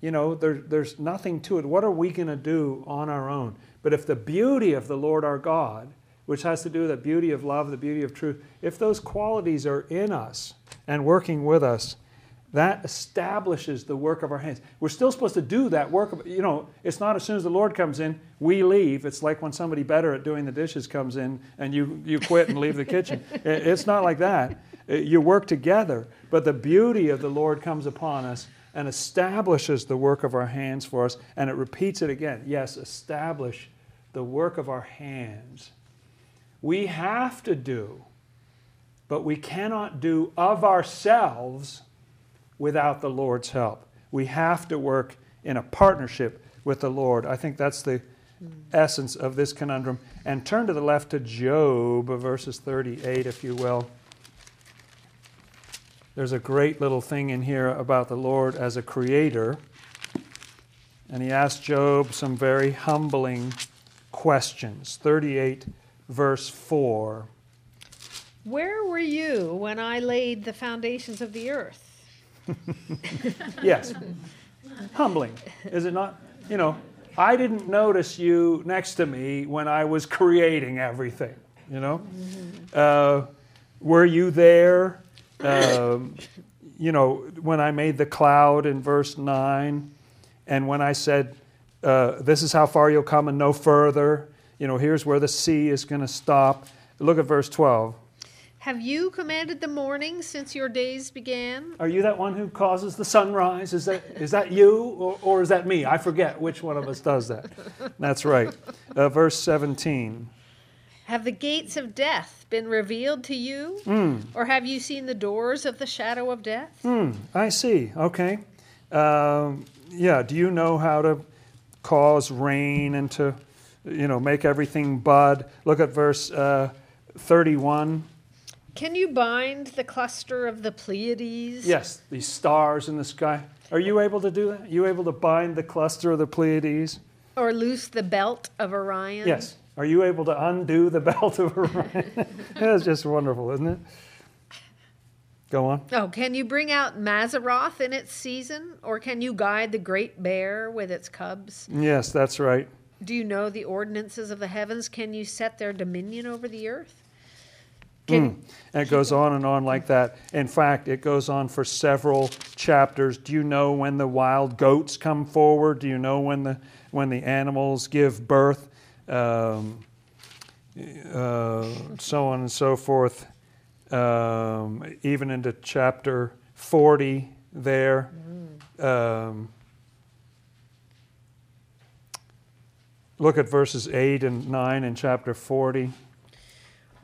You know, there, there's nothing to it. What are we going to do on our own? But if the beauty of the Lord our God, which has to do with the beauty of love, the beauty of truth, if those qualities are in us and working with us, that establishes the work of our hands. We're still supposed to do that work. Of, You know, it's not as soon as the Lord comes in, we leave. It's like when somebody better at doing the dishes comes in and you, you quit and leave the kitchen. It's not like that. You work together, but the beauty of the Lord comes upon us and establishes the work of our hands for us. And it repeats it again. Yes, establish the work of our hands. We have to do, but we cannot do of ourselves without the Lord's help. We have to work in a partnership with the Lord. I think that's the hmm. essence of this conundrum. And turn to the left to Job, verses 38, if you will. There's a great little thing in here about the Lord as a creator. And he asked Job some very humbling questions. 38, verse 4. Where were you when I laid the foundations of the earth? yes. Humbling, is it not? You know, I didn't notice you next to me when I was creating everything, you know? Uh, were you there, um, you know, when I made the cloud in verse 9, and when I said, uh, This is how far you'll come and no further, you know, here's where the sea is going to stop. Look at verse 12. Have you commanded the morning since your days began? Are you that one who causes the sunrise? Is that, is that you or, or is that me? I forget which one of us does that. That's right. Uh, verse 17. Have the gates of death been revealed to you? Mm. Or have you seen the doors of the shadow of death? Hmm, I see. Okay. Um, yeah, do you know how to cause rain and to, you know, make everything bud? Look at verse uh, 31. Can you bind the cluster of the Pleiades? Yes, these stars in the sky. Are you able to do that? Are you able to bind the cluster of the Pleiades? Or loose the belt of Orion? Yes. Are you able to undo the belt of Orion? That's just wonderful, isn't it? Go on. Oh, can you bring out Mazzaroth in its season? Or can you guide the great bear with its cubs? Yes, that's right. Do you know the ordinances of the heavens? Can you set their dominion over the earth? Mm. And it goes on and on like that. In fact, it goes on for several chapters. Do you know when the wild goats come forward? Do you know when the when the animals give birth? Um, uh, so on and so forth. Um, even into chapter 40 there. Um, look at verses 8 and 9 in chapter 40.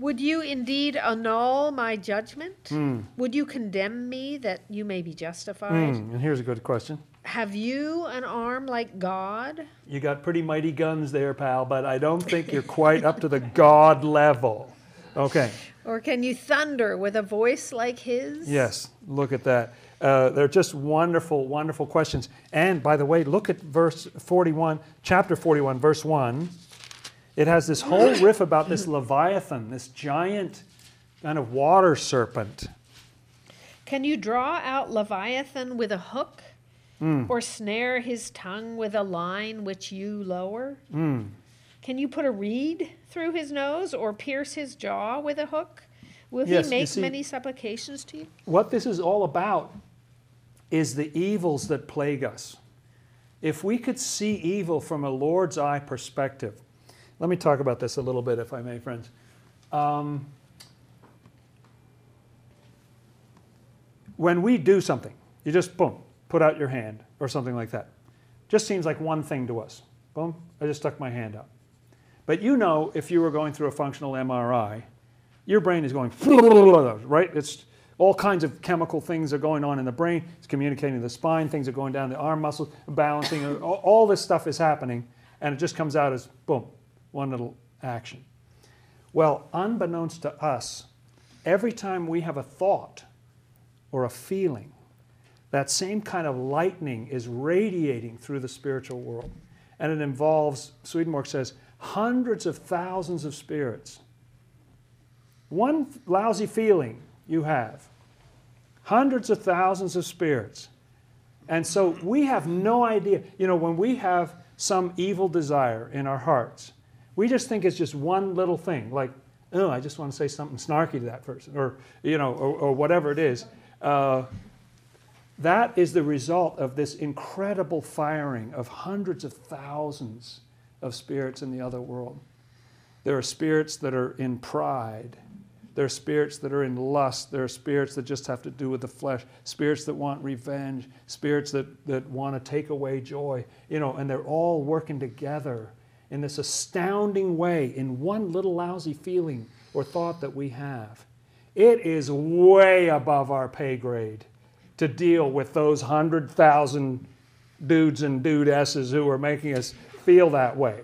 Would you indeed annul my judgment? Mm. Would you condemn me that you may be justified? Mm. And here's a good question. Have you an arm like God? You got pretty mighty guns there, pal, but I don't think you're quite up to the God level. Okay. Or can you thunder with a voice like his? Yes, look at that. Uh, they're just wonderful, wonderful questions. And by the way, look at verse 41, chapter 41, verse 1. It has this whole riff about this Leviathan, this giant kind of water serpent. Can you draw out Leviathan with a hook? Mm. Or snare his tongue with a line which you lower? Mm. Can you put a reed through his nose or pierce his jaw with a hook? Will Yes, he make see- many supplications to you? What this is all about is the evils that plague us. If we could see evil from a Lord's eye perspective, let me talk about this a little bit, if I may, friends. Um, when we do something, you just boom, put out your hand or something like that. Just seems like one thing to us. Boom, I just stuck my hand out. But you know, if you were going through a functional MRI, your brain is going right. It's all kinds of chemical things are going on in the brain. It's communicating to the spine. Things are going down the arm muscles, balancing. all this stuff is happening, and it just comes out as boom, one little action. Well, unbeknownst to us, every time we have a thought or a feeling, that same kind of lightning is radiating through the spiritual world. And it involves, Swedenborg says, hundreds of thousands of spirits. One lousy feeling you have, hundreds of thousands of spirits. And so we have no idea. You know, when we have some evil desire in our hearts, we just think it's just one little thing, like, oh, I just want to say something snarky to that person, or, you know, or, or whatever it is. Uh, that is the result of this incredible firing of hundreds of thousands of spirits in the other world. There are spirits that are in pride. There are spirits that are in lust. There are spirits that just have to do with the flesh. Spirits that want revenge. Spirits that, that want to take away joy. You know, and they're all working together in this astounding way in one little lousy feeling or thought that we have. It is way above our pay grade to deal with those 100,000 dudes and dudesses who are making us feel that way.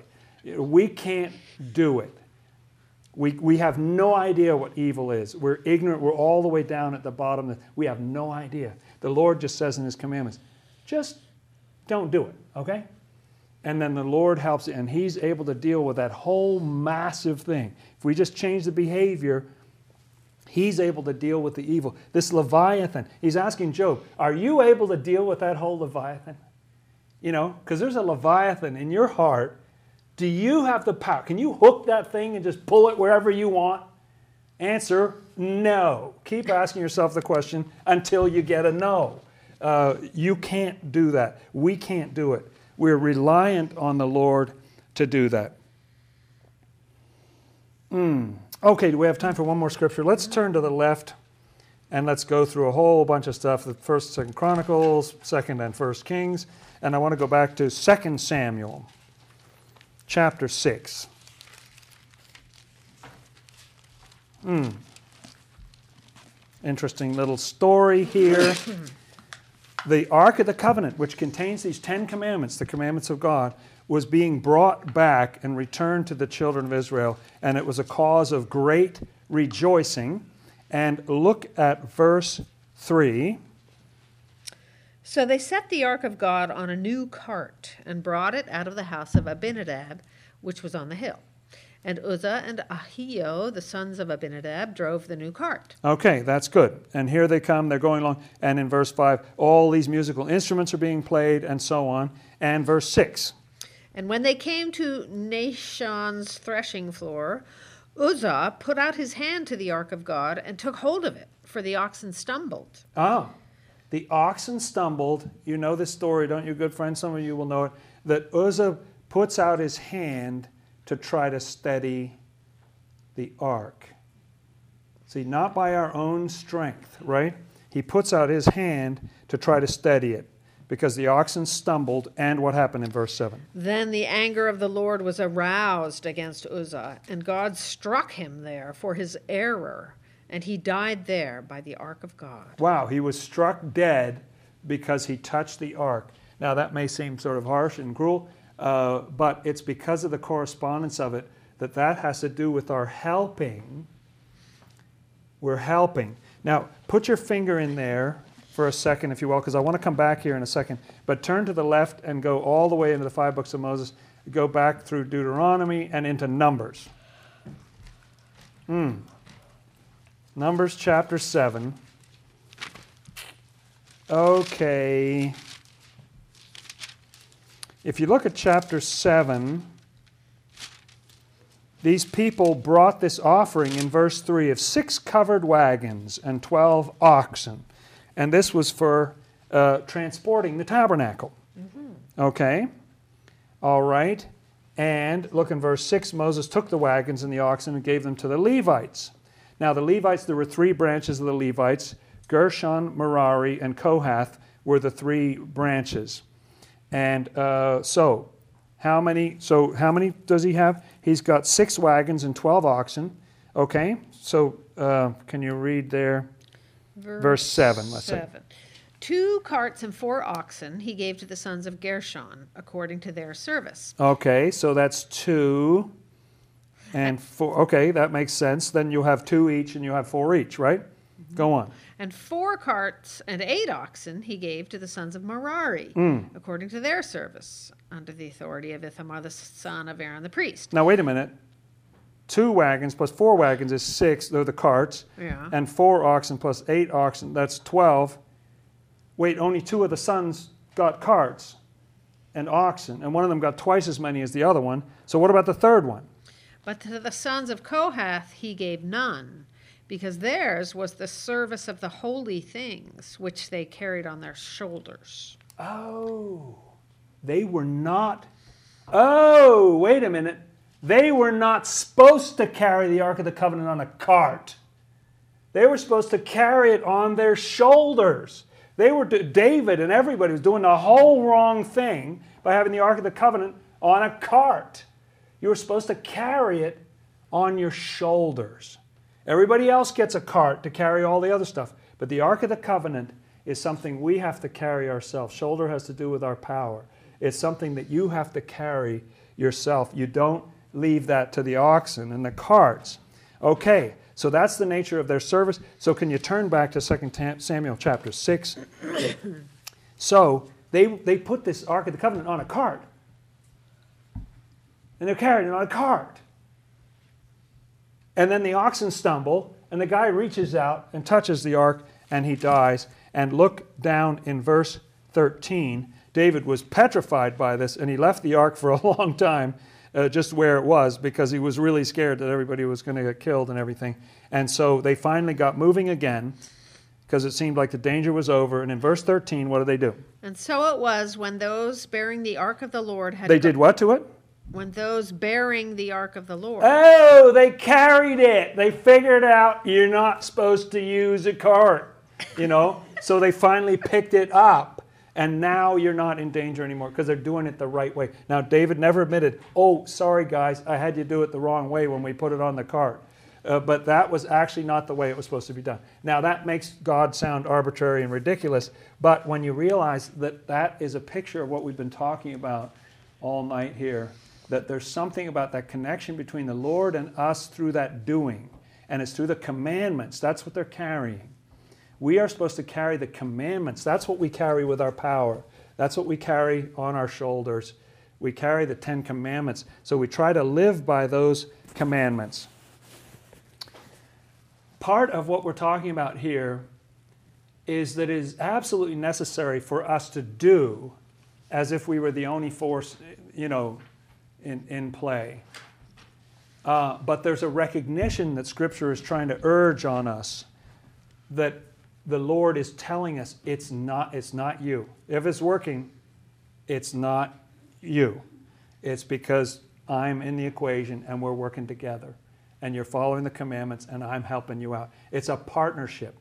We can't do it. We, we have no idea what evil is. We're ignorant. We're all the way down at the bottom. We have no idea. The Lord just says in His commandments, just don't do it, okay? And then the Lord helps and He's able to deal with that whole massive thing. If we just change the behavior, He's able to deal with the evil. This Leviathan, He's asking Job, Are you able to deal with that whole Leviathan? You know, because there's a Leviathan in your heart. Do you have the power? Can you hook that thing and just pull it wherever you want? Answer no. Keep asking yourself the question until you get a no. Uh, you can't do that. We can't do it. We're reliant on the Lord to do that. Mm. Okay, do we have time for one more scripture? Let's turn to the left and let's go through a whole bunch of stuff the first second chronicles second and first kings and i want to go back to 2 samuel chapter 6 Hmm. interesting little story here the ark of the covenant which contains these 10 commandments the commandments of god was being brought back and returned to the children of israel and it was a cause of great rejoicing and look at verse 3. So they set the ark of God on a new cart and brought it out of the house of Abinadab, which was on the hill. And Uzzah and Ahio, the sons of Abinadab, drove the new cart. Okay, that's good. And here they come, they're going along. And in verse 5, all these musical instruments are being played, and so on. And verse 6. And when they came to Nashon's threshing floor, Uzzah put out his hand to the ark of God and took hold of it, for the oxen stumbled. Oh, the oxen stumbled. You know this story, don't you, good friend? Some of you will know it. That Uzzah puts out his hand to try to steady the ark. See, not by our own strength, right? He puts out his hand to try to steady it because the oxen stumbled, and what happened in verse 7? Then the anger of the Lord was aroused against Uzzah, and God struck him there for his error, and he died there by the ark of God. Wow, he was struck dead because he touched the ark. Now, that may seem sort of harsh and cruel, uh, but it's because of the correspondence of it that that has to do with our helping. We're helping. Now, put your finger in there for a second, if you will, because I want to come back here in a second. But turn to the left and go all the way into the five books of Moses. Go back through Deuteronomy and into Numbers. Hmm. Numbers chapter 7. Okay. If you look at chapter 7, these people brought this offering in verse 3 of six covered wagons and 12 oxen and this was for uh, transporting the tabernacle. Mm-hmm. Okay? All right. And look in verse 6 Moses took the wagons and the oxen and gave them to the Levites. Now, the Levites, there were three branches of the Levites Gershon, Merari, and Kohath were the three branches. And uh, so, how many? So, how many does he have? He's got six wagons and 12 oxen. Okay? So, uh, can you read there? Verse, Verse 7, let's say. Two carts and four oxen he gave to the sons of Gershon, according to their service. Okay, so that's two. And four, okay, that makes sense. Then you'll have two each and you have four each, right? Go on. And four carts and eight oxen he gave to the sons of Merari, Mm. according to their service, under the authority of Ithamar the son of Aaron the priest. Now, wait a minute. Two wagons plus four wagons is six, they're the carts. Yeah. And four oxen plus eight oxen, that's 12. Wait, only two of the sons got carts and oxen, and one of them got twice as many as the other one. So, what about the third one? But to the sons of Kohath he gave none, because theirs was the service of the holy things which they carried on their shoulders. Oh, they were not. Oh, wait a minute. They were not supposed to carry the Ark of the Covenant on a cart. They were supposed to carry it on their shoulders. They were David and everybody was doing the whole wrong thing by having the Ark of the Covenant on a cart. You were supposed to carry it on your shoulders. Everybody else gets a cart to carry all the other stuff, but the Ark of the Covenant is something we have to carry ourselves. Shoulder has to do with our power. It's something that you have to carry yourself. You don't leave that to the oxen and the carts. Okay, so that's the nature of their service. So can you turn back to 2 Samuel chapter 6? so they, they put this Ark of the Covenant on a cart. And they're carrying it on a cart. And then the oxen stumble, and the guy reaches out and touches the ark, and he dies. And look down in verse 13. David was petrified by this, and he left the ark for a long time, uh, just where it was, because he was really scared that everybody was going to get killed and everything. And so they finally got moving again, because it seemed like the danger was over. And in verse 13, what do they do? And so it was when those bearing the ark of the Lord had They did what to it? When those bearing the ark of the Lord Oh, they carried it. They figured out you're not supposed to use a cart, you know? so they finally picked it up. And now you're not in danger anymore because they're doing it the right way. Now, David never admitted, oh, sorry, guys, I had you do it the wrong way when we put it on the cart. Uh, but that was actually not the way it was supposed to be done. Now, that makes God sound arbitrary and ridiculous. But when you realize that that is a picture of what we've been talking about all night here, that there's something about that connection between the Lord and us through that doing. And it's through the commandments. That's what they're carrying. We are supposed to carry the commandments. That's what we carry with our power. That's what we carry on our shoulders. We carry the Ten Commandments. So we try to live by those commandments. Part of what we're talking about here is that it is absolutely necessary for us to do as if we were the only force, you know, in, in play. Uh, but there's a recognition that Scripture is trying to urge on us that the Lord is telling us it's not, it's not you. If it's working, it's not you. It's because I'm in the equation and we're working together. And you're following the commandments and I'm helping you out. It's a partnership.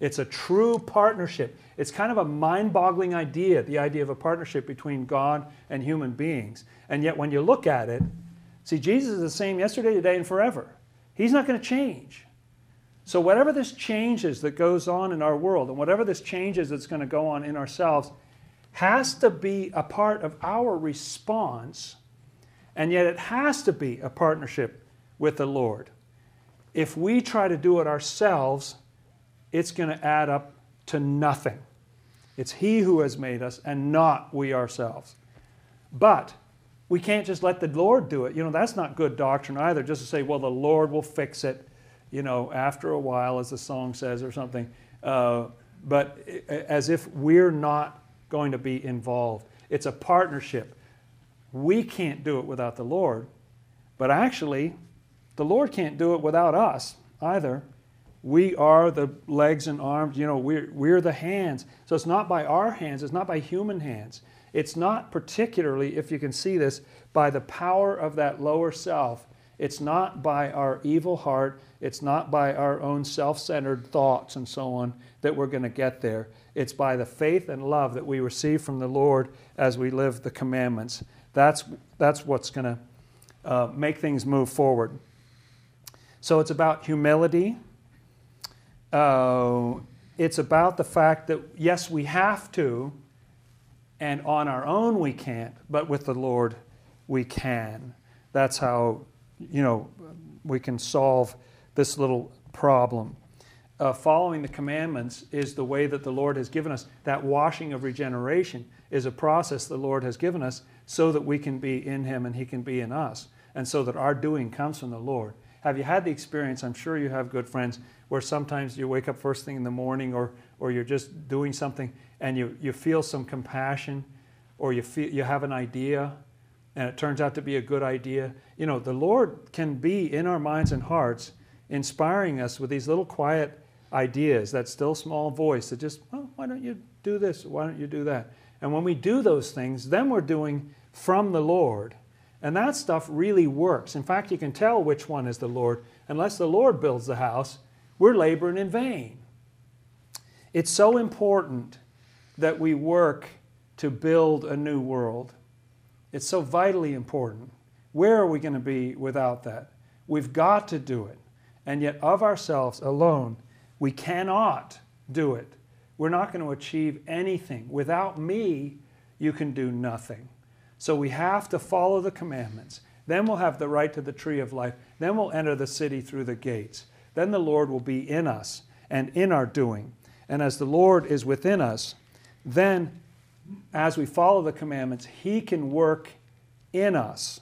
It's a true partnership. It's kind of a mind boggling idea, the idea of a partnership between God and human beings. And yet, when you look at it, see, Jesus is the same yesterday, today, and forever. He's not going to change. So, whatever this changes that goes on in our world, and whatever this changes that's going to go on in ourselves, has to be a part of our response, and yet it has to be a partnership with the Lord. If we try to do it ourselves, it's going to add up to nothing. It's He who has made us and not we ourselves. But we can't just let the Lord do it. You know, that's not good doctrine either, just to say, well, the Lord will fix it, you know, after a while, as the song says or something. Uh, but as if we're not going to be involved. It's a partnership. We can't do it without the Lord, but actually, the Lord can't do it without us either. We are the legs and arms, you know, we're, we're the hands. So it's not by our hands, it's not by human hands. It's not particularly, if you can see this, by the power of that lower self. It's not by our evil heart. It's not by our own self centered thoughts and so on that we're going to get there. It's by the faith and love that we receive from the Lord as we live the commandments. That's, that's what's going to uh, make things move forward. So it's about humility. Uh, it's about the fact that, yes, we have to, and on our own we can't, but with the Lord we can. That's how you know, we can solve this little problem. Uh, following the commandments is the way that the Lord has given us. That washing of regeneration is a process the Lord has given us so that we can be in Him and He can be in us, and so that our doing comes from the Lord. Have you had the experience? I'm sure you have good friends where sometimes you wake up first thing in the morning or, or you're just doing something and you, you feel some compassion or you, feel, you have an idea and it turns out to be a good idea. You know, the Lord can be in our minds and hearts, inspiring us with these little quiet ideas, that still small voice that just, well, why don't you do this? Why don't you do that? And when we do those things, then we're doing from the Lord. And that stuff really works. In fact, you can tell which one is the Lord. Unless the Lord builds the house, we're laboring in vain. It's so important that we work to build a new world. It's so vitally important. Where are we going to be without that? We've got to do it. And yet, of ourselves alone, we cannot do it. We're not going to achieve anything. Without me, you can do nothing. So we have to follow the commandments. Then we'll have the right to the tree of life. Then we'll enter the city through the gates. Then the Lord will be in us and in our doing. And as the Lord is within us, then as we follow the commandments, He can work in us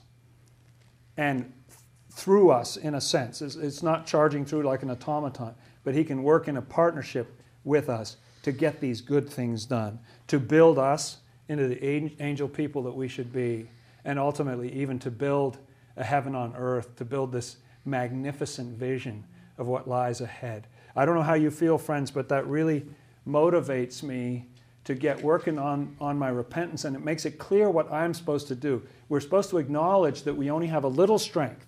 and through us in a sense. It's, it's, not charging through like an automaton, but He can work in a partnership with us to get these good things done, to build us into the angel people that we should be, and ultimately even to build a heaven on earth, to build this magnificent vision of what lies ahead. I don't know how you feel, friends, but that really motivates me to get working on, on my repentance, and it makes it clear what I'm supposed to do. We're supposed to acknowledge that we only have a little strength.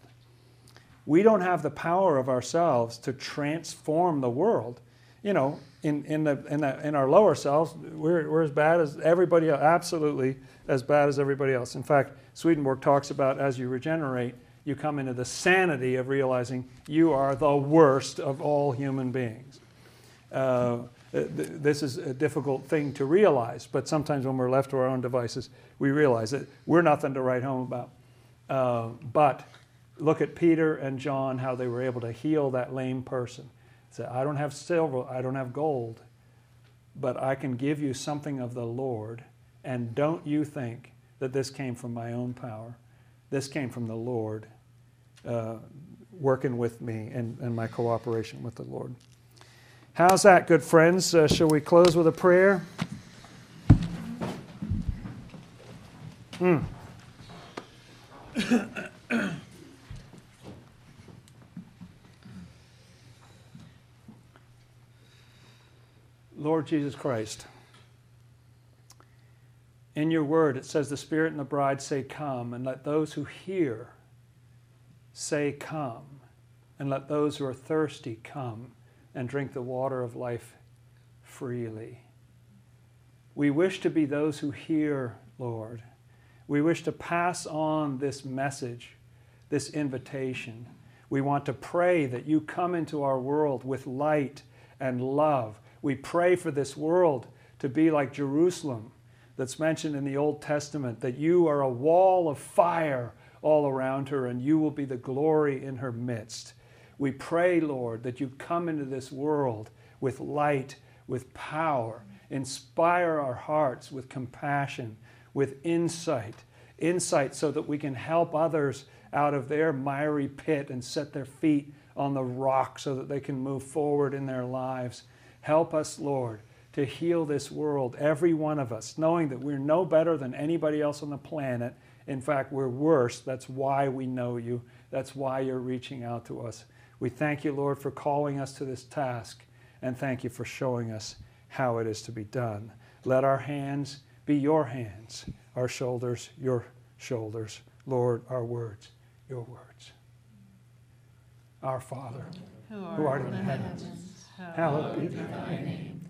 We don't have the power of ourselves to transform the world. You know, in, in, the, in, the, in our lower selves, we're, we're as bad as everybody absolutely as bad as everybody else. In fact, Swedenborg talks about as you regenerate, you come into the sanity of realizing you are the worst of all human beings. Uh, uh, this is a difficult thing to realize, but sometimes when we're left to our own devices, we realize that we're nothing to write home about. Uh, but look at Peter and John, how they were able to heal that lame person. Say, I don't have silver, I don't have gold, but I can give you something of the Lord, and don't you think that this came from my own power. This came from the Lord uh, working with me and, and my cooperation with the Lord. How's that, good friends? Uh, shall we close with a prayer? Hmm. Lord Jesus Christ, in your word it says the Spirit and the bride say, Come, and let those who hear say, Come, and let those who are thirsty come and drink the water of life freely. We wish to be those who hear, Lord. We wish to pass on this message, this invitation. We want to pray that you come into our world with light and love. We pray for this world to be like Jerusalem that's mentioned in the Old Testament, that you are a wall of fire all around her and you will be the glory in her midst. We pray, Lord, that you come into this world with light, with power, inspire our hearts with compassion, with insight, insight so that we can help others out of their miry pit and set their feet on the rock so that they can move forward in their lives. Help us, Lord, to heal this world, every one of us, knowing that we're no better than anybody else on the planet. In fact, we're worse. That's why we know you. That's why you're reaching out to us. We thank you, Lord, for calling us to this task, and thank you for showing us how it is to be done. Let our hands be your hands, our shoulders, your shoulders. Lord, our words, your words. Our Father, who art, who art in the heavens, hallowed be thy name.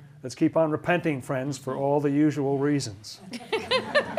Let's keep on repenting, friends, for all the usual reasons.